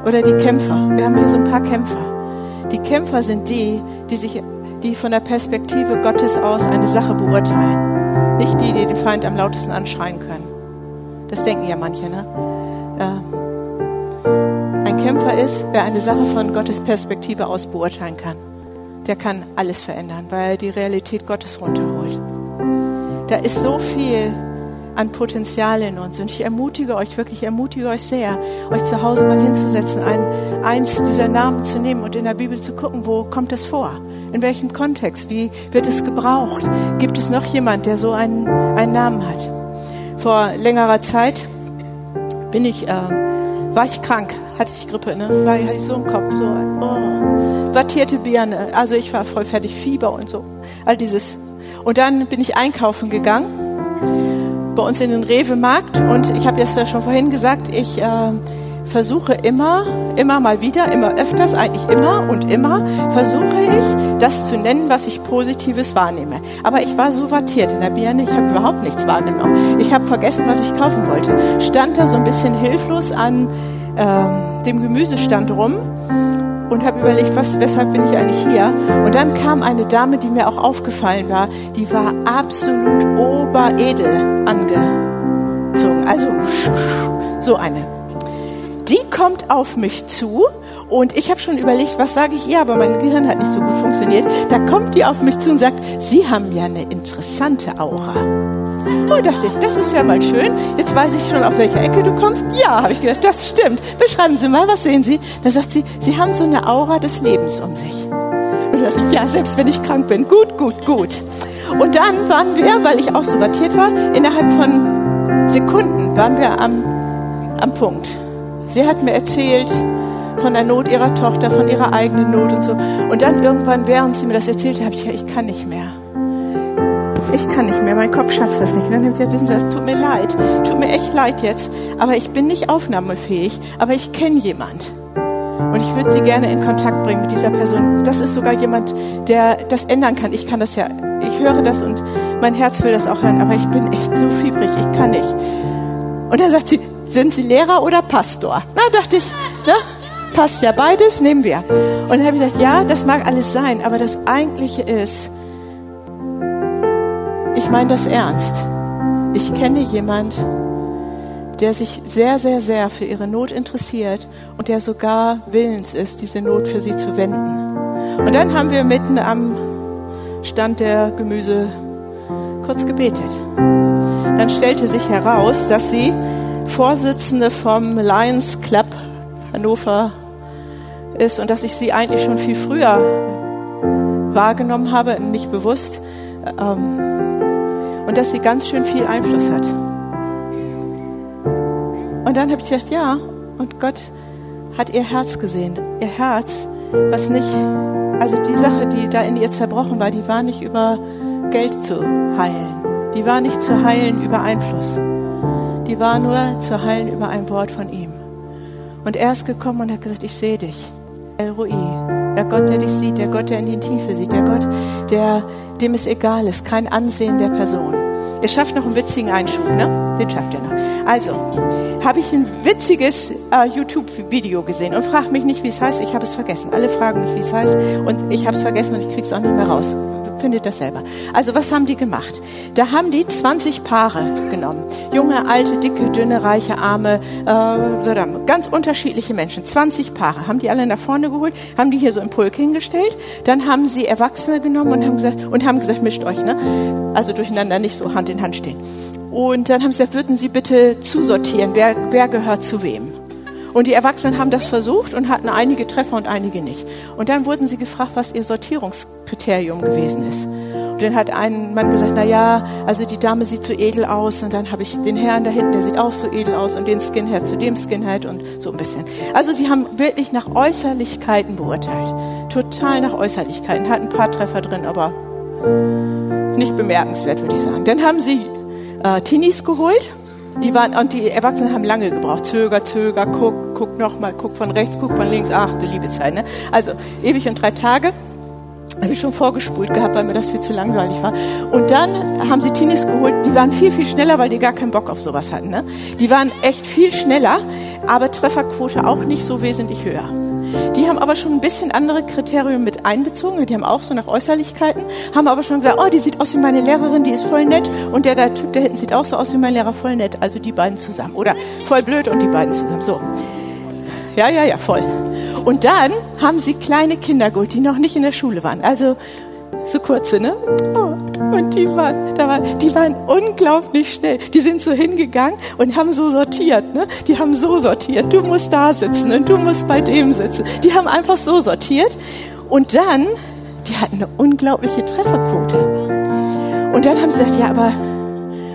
oder die Kämpfer. Wir haben hier so ein paar Kämpfer. Die Kämpfer sind die, die sich die von der Perspektive Gottes aus eine Sache beurteilen. Nicht die, die den Feind am lautesten anschreien können. Das denken ja manche, ne? Ja. Ein Kämpfer ist, wer eine Sache von Gottes Perspektive aus beurteilen kann. Der kann alles verändern, weil er die Realität Gottes runterholt. Da ist so viel an Potenzial in uns. Und ich ermutige euch, wirklich ermutige euch sehr, euch zu Hause mal hinzusetzen, ein, eins dieser Namen zu nehmen und in der Bibel zu gucken, wo kommt es vor? In welchem Kontext? Wie wird es gebraucht? Gibt es noch jemand, der so einen, einen Namen hat? Vor längerer Zeit bin ich, äh, war ich krank, hatte ich Grippe, ne? War, hatte ich so im Kopf, so, oh, wattierte Birne. Also ich war voll fertig, Fieber und so. All dieses. Und dann bin ich einkaufen gegangen bei uns in den Rewe-Markt und ich habe jetzt ja schon vorhin gesagt, ich äh, versuche immer, immer mal wieder, immer öfters, eigentlich immer und immer, versuche ich, das zu nennen, was ich Positives wahrnehme. Aber ich war so wattiert in der Birne, ich habe überhaupt nichts wahrgenommen. Ich habe vergessen, was ich kaufen wollte. Stand da so ein bisschen hilflos an äh, dem Gemüsestand rum und habe überlegt, was, weshalb bin ich eigentlich hier? Und dann kam eine Dame, die mir auch aufgefallen war, die war absolut oberedel angezogen. Also so eine die kommt auf mich zu und ich habe schon überlegt, was sage ich ihr, aber mein Gehirn hat nicht so gut funktioniert. Da kommt die auf mich zu und sagt, Sie haben ja eine interessante Aura. Und dachte ich, das ist ja mal schön. Jetzt weiß ich schon, auf welcher Ecke du kommst. Ja, habe ich gedacht, das stimmt. Beschreiben Sie mal, was sehen Sie? Da sagt sie, Sie haben so eine Aura des Lebens um sich. Und dachte ich, ja, selbst wenn ich krank bin. Gut, gut, gut. Und dann waren wir, weil ich auch so wattiert war, innerhalb von Sekunden waren wir am, am Punkt. Sie hat mir erzählt von der Not ihrer Tochter, von ihrer eigenen Not und so. Und dann irgendwann, während sie mir das erzählte, habe ich gesagt, ich kann nicht mehr. Ich kann nicht mehr, mein Kopf schafft das nicht. Und dann habe ich gesagt, wissen Sie, es tut mir leid, tut mir echt leid jetzt, aber ich bin nicht aufnahmefähig, aber ich kenne jemand. Und ich würde Sie gerne in Kontakt bringen mit dieser Person. Das ist sogar jemand, der das ändern kann. Ich kann das ja, ich höre das und mein Herz will das auch hören, aber ich bin echt so fiebrig, ich kann nicht. Und dann sagt sie, sind Sie Lehrer oder Pastor? Na, dachte ich, ne? passt ja beides, nehmen wir. Und dann habe ich gesagt, ja, das mag alles sein, aber das Eigentliche ist, meine das ernst. Ich kenne jemand, der sich sehr, sehr, sehr für ihre Not interessiert und der sogar willens ist, diese Not für sie zu wenden. Und dann haben wir mitten am Stand der Gemüse kurz gebetet. Dann stellte sich heraus, dass sie Vorsitzende vom Lions Club Hannover ist und dass ich sie eigentlich schon viel früher wahrgenommen habe, nicht bewusst, ähm, und dass sie ganz schön viel Einfluss hat. Und dann habe ich gedacht, ja, und Gott hat ihr Herz gesehen. Ihr Herz, was nicht, also die Sache, die da in ihr zerbrochen war, die war nicht über Geld zu heilen. Die war nicht zu heilen über Einfluss die war nur zu heilen über ein Wort von ihm. Und er ist gekommen und hat gesagt, ich sehe dich. El Rui, der Gott, der dich sieht, der Gott, der in die Tiefe sieht, der Gott, der, dem es egal ist, kein Ansehen der Person. Ihr schafft noch einen witzigen Einschub, ne? Den schafft ihr noch. Also, habe ich ein witziges äh, YouTube-Video gesehen und frag mich nicht, wie es heißt. Ich habe es vergessen. Alle fragen mich, wie es heißt und ich habe es vergessen und ich krieg's auch nicht mehr raus findet das selber. Also was haben die gemacht? Da haben die 20 Paare genommen. Junge, alte, dicke, dünne, reiche, arme, äh, ganz unterschiedliche Menschen. 20 Paare. Haben die alle nach vorne geholt, haben die hier so im Pulk hingestellt. Dann haben sie Erwachsene genommen und haben gesagt, und haben gesagt mischt euch, ne? Also durcheinander nicht so Hand in Hand stehen. Und dann haben sie gesagt, würden Sie bitte zusortieren, wer, wer gehört zu wem. Und die Erwachsenen haben das versucht und hatten einige Treffer und einige nicht. Und dann wurden sie gefragt, was ihr Sortierungskriterium gewesen ist. Und dann hat ein Mann gesagt, na ja, also die Dame sieht so edel aus und dann habe ich den Herrn da hinten, der sieht auch so edel aus und den Skinhead zu dem Skinhead und so ein bisschen. Also sie haben wirklich nach Äußerlichkeiten beurteilt. Total nach Äußerlichkeiten. Hat ein paar Treffer drin, aber nicht bemerkenswert, würde ich sagen. Dann haben sie äh, Teenies geholt die waren, und die Erwachsenen haben lange gebraucht. Zöger, zöger, guck, guck nochmal, guck von rechts, guck von links. Ach, du liebe Zeit, ne? Also, ewig und drei Tage. Habe ich schon vorgespult gehabt, weil mir das viel zu langweilig war. Und dann haben sie Teenies geholt, die waren viel, viel schneller, weil die gar keinen Bock auf sowas hatten. Ne? Die waren echt viel schneller, aber Trefferquote auch nicht so wesentlich höher. Die haben aber schon ein bisschen andere Kriterien mit einbezogen. Die haben auch so nach Äußerlichkeiten, haben aber schon gesagt, oh, die sieht aus wie meine Lehrerin, die ist voll nett. Und der, der Typ da hinten sieht auch so aus wie mein Lehrer, voll nett. Also die beiden zusammen. Oder voll blöd und die beiden zusammen. So. Ja, ja, ja, voll. Und dann haben sie kleine Kinder geholt, die noch nicht in der Schule waren. Also so kurze, ne? Oh, und die waren, da war, die waren unglaublich schnell. Die sind so hingegangen und haben so sortiert, ne? Die haben so sortiert. Du musst da sitzen und du musst bei dem sitzen. Die haben einfach so sortiert. Und dann, die hatten eine unglaubliche Trefferquote. Und dann haben sie gesagt, ja, aber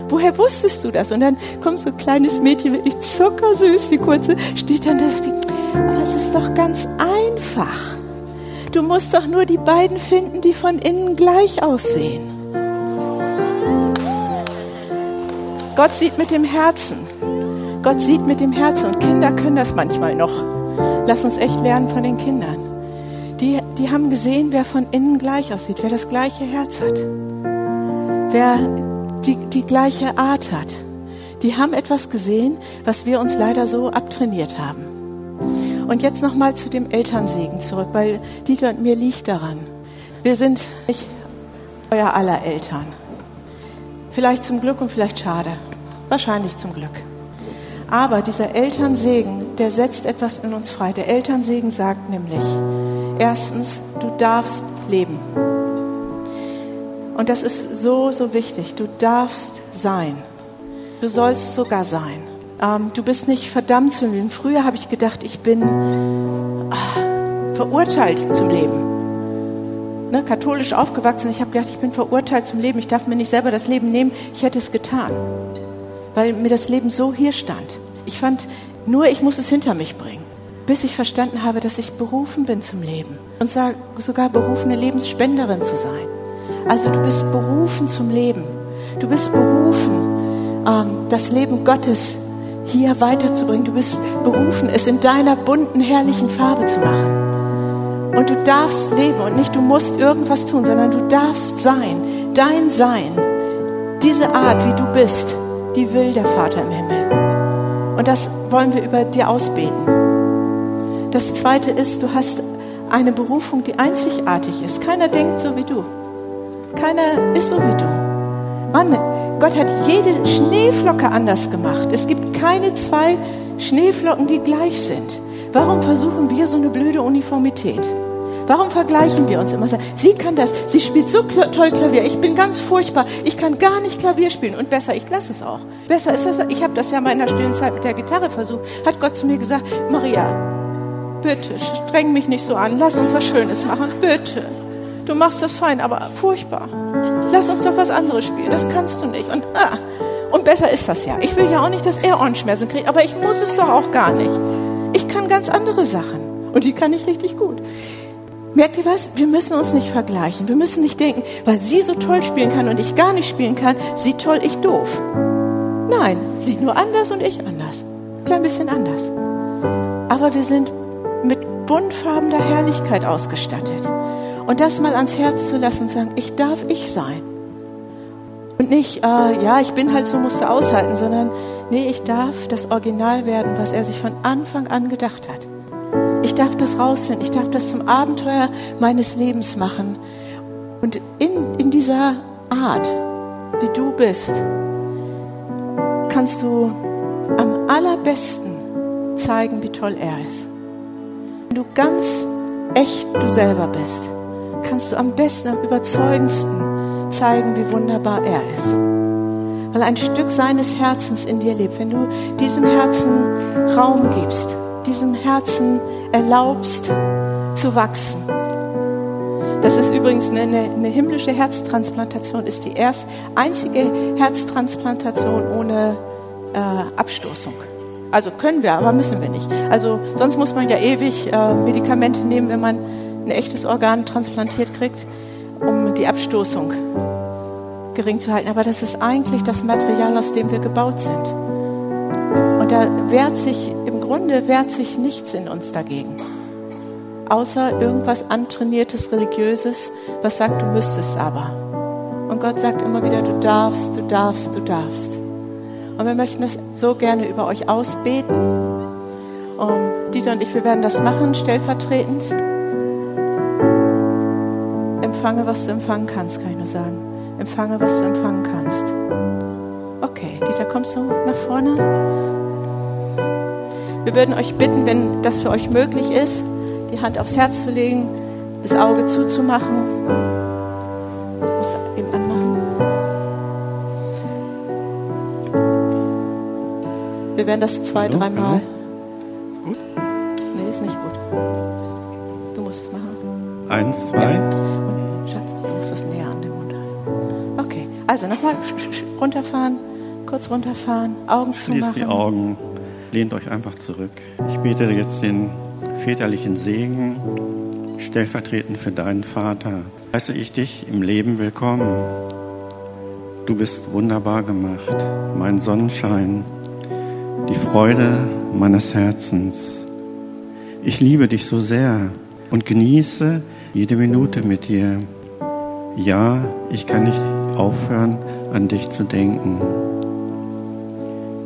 Woher wusstest du das? Und dann kommt so ein kleines Mädchen, wirklich zuckersüß, die kurze, steht dann da, aber es ist doch ganz einfach. Du musst doch nur die beiden finden, die von innen gleich aussehen. Gott sieht mit dem Herzen. Gott sieht mit dem Herzen und Kinder können das manchmal noch. Lass uns echt lernen von den Kindern. Die, die haben gesehen, wer von innen gleich aussieht, wer das gleiche Herz hat, wer die, die gleiche Art hat. Die haben etwas gesehen, was wir uns leider so abtrainiert haben. Und jetzt nochmal zu dem Elternsegen zurück, weil Dieter und mir liegt daran. Wir sind nicht euer aller Eltern. Vielleicht zum Glück und vielleicht schade. Wahrscheinlich zum Glück. Aber dieser Elternsegen, der setzt etwas in uns frei. Der Elternsegen sagt nämlich, erstens, du darfst leben. Und das ist so, so wichtig. Du darfst sein. Du sollst sogar sein. Ähm, du bist nicht verdammt zum Leben. Früher habe ich gedacht, ich bin ach, verurteilt zum Leben. Ne, katholisch aufgewachsen. Ich habe gedacht, ich bin verurteilt zum Leben. Ich darf mir nicht selber das Leben nehmen. Ich hätte es getan weil mir das Leben so hier stand. Ich fand, nur ich muss es hinter mich bringen, bis ich verstanden habe, dass ich berufen bin zum Leben und sogar berufene Lebensspenderin zu sein. Also du bist berufen zum Leben. Du bist berufen, ähm, das Leben Gottes hier weiterzubringen. Du bist berufen, es in deiner bunten, herrlichen Farbe zu machen. Und du darfst leben und nicht du musst irgendwas tun, sondern du darfst sein. Dein Sein, diese Art, wie du bist, die will der Vater im Himmel. Und das wollen wir über dir ausbeten. Das zweite ist, du hast eine Berufung, die einzigartig ist. Keiner denkt so wie du. Keiner ist so wie du. Mann, Gott hat jede Schneeflocke anders gemacht. Es gibt keine zwei Schneeflocken, die gleich sind. Warum versuchen wir so eine blöde Uniformität? Warum vergleichen wir uns immer? Sie kann das, sie spielt so toll Klavier, ich bin ganz furchtbar, ich kann gar nicht Klavier spielen und besser, ich lasse es auch. Besser ist das, ich habe das ja mal in der stillen Zeit mit der Gitarre versucht, hat Gott zu mir gesagt, Maria, bitte, streng mich nicht so an, lass uns was Schönes machen, bitte. Du machst das fein, aber furchtbar. Lass uns doch was anderes spielen, das kannst du nicht. Und, ah, und besser ist das ja. Ich will ja auch nicht, dass er Ohrenschmerzen kriegt, aber ich muss es doch auch gar nicht. Ich kann ganz andere Sachen und die kann ich richtig gut. Merkt ihr was? Wir müssen uns nicht vergleichen. Wir müssen nicht denken, weil sie so toll spielen kann und ich gar nicht spielen kann, sie toll, ich doof. Nein, sie nur anders und ich anders. Klein bisschen anders. Aber wir sind mit buntfarbener Herrlichkeit ausgestattet. Und das mal ans Herz zu lassen und sagen, ich darf ich sein. Und nicht, äh, ja, ich bin halt so, musste aushalten, sondern nee, ich darf das Original werden, was er sich von Anfang an gedacht hat. Ich darf das rausfinden. Ich darf das zum Abenteuer meines Lebens machen. Und in, in dieser Art, wie du bist, kannst du am allerbesten zeigen, wie toll er ist. Wenn du ganz echt du selber bist, kannst du am besten, am überzeugendsten zeigen, wie wunderbar er ist. Weil ein Stück seines Herzens in dir lebt. Wenn du diesem Herzen Raum gibst, diesem Herzen erlaubst zu wachsen. Das ist übrigens eine, eine, himmlische Herztransplantation, ist die erst einzige Herztransplantation ohne äh, Abstoßung. Also können wir, aber müssen wir nicht. Also sonst muss man ja ewig äh, Medikamente nehmen, wenn man ein echtes Organ transplantiert kriegt, um die Abstoßung gering zu halten. Aber das ist eigentlich das Material, aus dem wir gebaut sind. Und da wehrt sich Grunde wehrt sich nichts in uns dagegen. Außer irgendwas antrainiertes, religiöses, was sagt, du müsstest aber. Und Gott sagt immer wieder, du darfst, du darfst, du darfst. Und wir möchten das so gerne über euch ausbeten. Und Dieter und ich, wir werden das machen, stellvertretend. Empfange, was du empfangen kannst, kann ich nur sagen. Empfange, was du empfangen kannst. Okay, Dieter, kommst du nach vorne? Wir würden euch bitten, wenn das für euch möglich ist, die Hand aufs Herz zu legen, das Auge zuzumachen. Muss eben anmachen. Wir werden das zwei, dreimal. Ist gut? Nee, ist nicht gut. Du musst es machen. Eins, zwei. Ja. Also nochmal runterfahren. kurz runterfahren, Augen zu Schließt machen. die Augen, lehnt euch einfach zurück. Ich bete jetzt den väterlichen Segen stellvertretend für deinen Vater. Heiße ich dich im Leben willkommen. Du bist wunderbar gemacht, mein Sonnenschein, die Freude meines Herzens. Ich liebe dich so sehr und genieße jede Minute mit dir. Ja, ich kann nicht aufhören, an dich zu denken.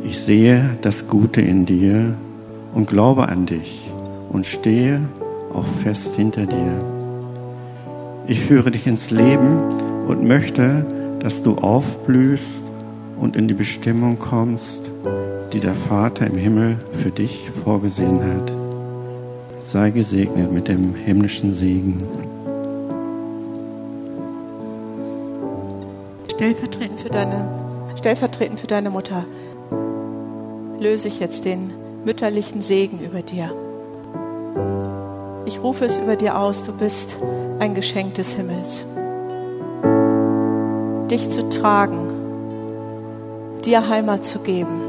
Ich sehe das Gute in dir und glaube an dich und stehe auch fest hinter dir. Ich führe dich ins Leben und möchte, dass du aufblühst und in die Bestimmung kommst, die der Vater im Himmel für dich vorgesehen hat. Sei gesegnet mit dem himmlischen Segen. Stellvertretend für deine, stellvertretend für deine Mutter löse ich jetzt den mütterlichen Segen über dir. Ich rufe es über dir aus, du bist ein Geschenk des Himmels. Dich zu tragen, dir Heimat zu geben,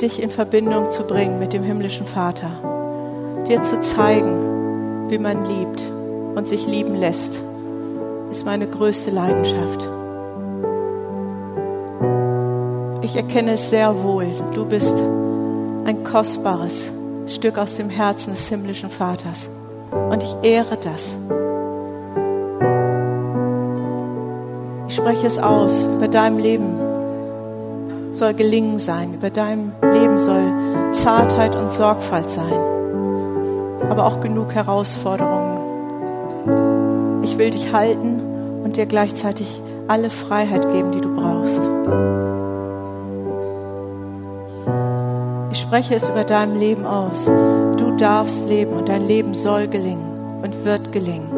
dich in Verbindung zu bringen mit dem himmlischen Vater, dir zu zeigen, wie man liebt und sich lieben lässt, ist meine größte Leidenschaft. Ich erkenne es sehr wohl, du bist ein kostbares Stück aus dem Herzen des himmlischen Vaters. Und ich ehre das. Ich spreche es aus. Über deinem Leben soll Gelingen sein. Über deinem Leben soll Zartheit und Sorgfalt sein. Aber auch genug Herausforderungen. Will dich halten und dir gleichzeitig alle Freiheit geben, die du brauchst. Ich spreche es über deinem Leben aus. Du darfst leben und dein Leben soll gelingen und wird gelingen.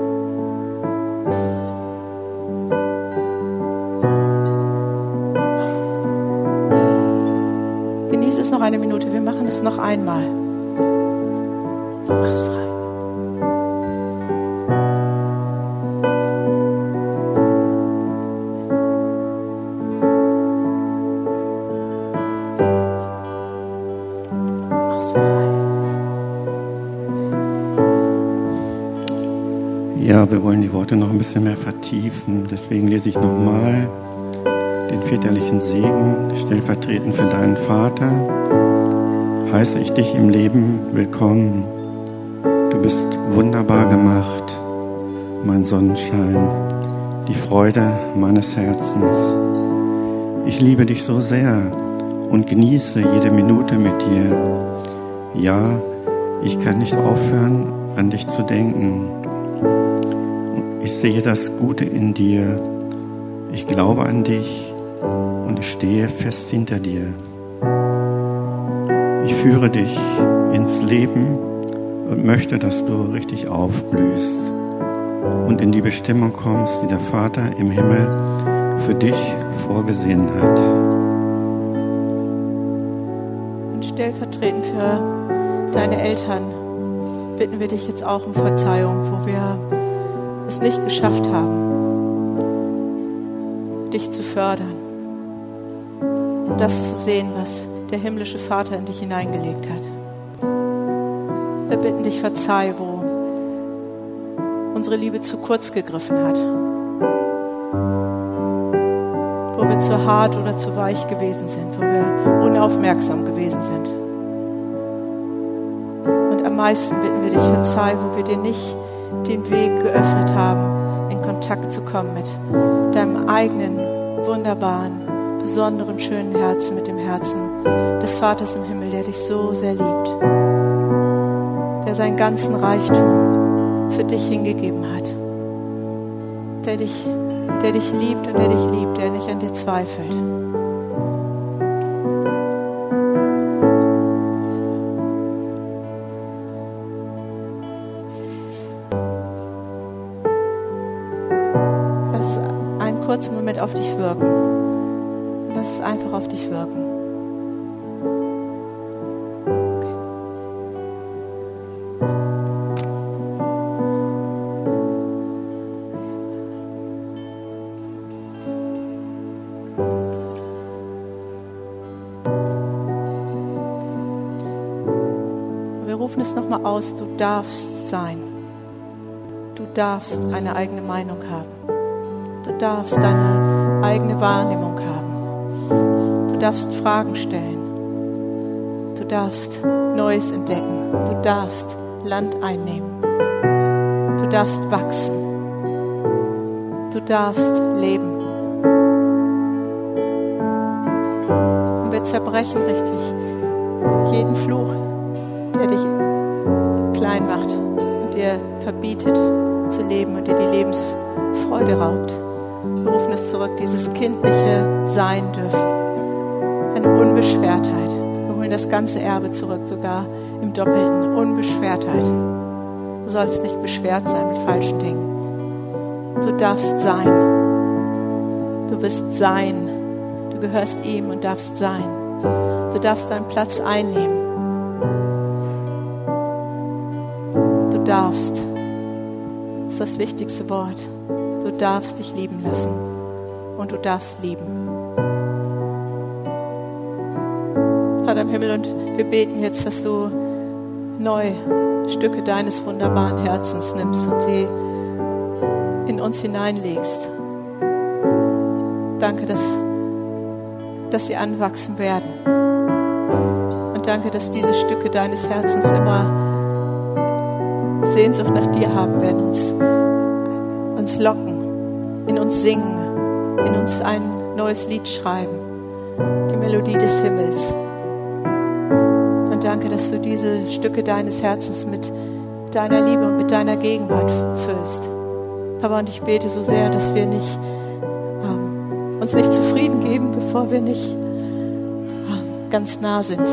Genieße es noch eine Minute. Wir machen es noch einmal. Worte noch ein bisschen mehr vertiefen. Deswegen lese ich nochmal den väterlichen Segen stellvertretend für deinen Vater. Heiße ich dich im Leben willkommen. Du bist wunderbar gemacht, mein Sonnenschein, die Freude meines Herzens. Ich liebe dich so sehr und genieße jede Minute mit dir. Ja, ich kann nicht aufhören, an dich zu denken. Ich sehe das Gute in dir. Ich glaube an dich und ich stehe fest hinter dir. Ich führe dich ins Leben und möchte, dass du richtig aufblühst und in die Bestimmung kommst, die der Vater im Himmel für dich vorgesehen hat. Und stellvertretend für deine Eltern bitten wir dich jetzt auch um Verzeihung, wo wir es nicht geschafft haben, dich zu fördern und das zu sehen, was der himmlische Vater in dich hineingelegt hat. Wir bitten dich, verzeih, wo unsere Liebe zu kurz gegriffen hat, wo wir zu hart oder zu weich gewesen sind, wo wir unaufmerksam gewesen sind. Und am meisten bitten wir dich, verzeih, wo wir dir nicht den Weg geöffnet haben, in Kontakt zu kommen mit deinem eigenen, wunderbaren, besonderen, schönen Herzen, mit dem Herzen des Vaters im Himmel, der dich so sehr liebt, der seinen ganzen Reichtum für dich hingegeben hat, der dich, der dich liebt und der dich liebt, der nicht an dir zweifelt. damit auf dich wirken. Lass es einfach auf dich wirken. es nochmal aus, du darfst sein. Du darfst eine eigene Meinung haben. Du darfst deine eigene Wahrnehmung haben. Du darfst Fragen stellen. Du darfst Neues entdecken. Du darfst Land einnehmen. Du darfst wachsen. Du darfst leben. Und wir zerbrechen richtig jeden Fluch, der dich klein macht und dir verbietet zu leben und dir die Lebensfreude raubt. Zurück, dieses kindliche Sein dürfen. Eine Unbeschwertheit. Wir holen das ganze Erbe zurück, sogar im Doppelten. Unbeschwertheit. Du sollst nicht beschwert sein mit falschen Dingen. Du darfst sein. Du bist sein. Du gehörst ihm und darfst sein. Du darfst deinen Platz einnehmen. Du darfst. Das ist das wichtigste Wort. Du darfst dich lieben lassen. Und du darfst lieben. Vater im Himmel, und wir beten jetzt, dass du neu Stücke deines wunderbaren Herzens nimmst und sie in uns hineinlegst. Danke, dass, dass sie anwachsen werden. Und danke, dass diese Stücke deines Herzens immer Sehnsucht nach dir haben werden, uns, uns locken, in uns singen, in uns ein neues Lied schreiben, die Melodie des Himmels. Und danke, dass du diese Stücke deines Herzens mit deiner Liebe und mit deiner Gegenwart füllst. Papa, und ich bete so sehr, dass wir nicht, ähm, uns nicht zufrieden geben, bevor wir nicht ähm, ganz nah sind.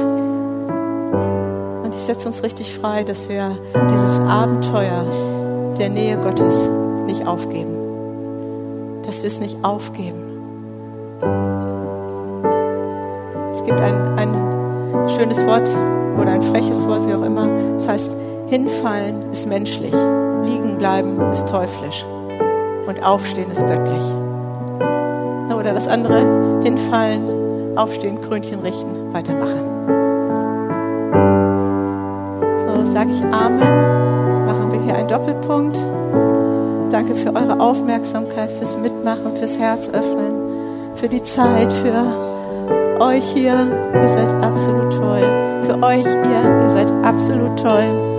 Und ich setze uns richtig frei, dass wir dieses Abenteuer der Nähe Gottes nicht aufgeben. Wir es nicht aufgeben. Es gibt ein, ein schönes Wort oder ein freches Wort, wie auch immer. Das heißt, hinfallen ist menschlich, liegen bleiben ist teuflisch und aufstehen ist göttlich. Oder das andere, hinfallen, aufstehen, Krönchen richten, weitermachen. So sage ich Amen. Machen wir hier einen Doppelpunkt. Danke für eure Aufmerksamkeit, fürs Mitmachen, fürs Herz öffnen, für die Zeit, für euch hier. Ihr seid absolut toll. Für euch, ihr, ihr seid absolut toll.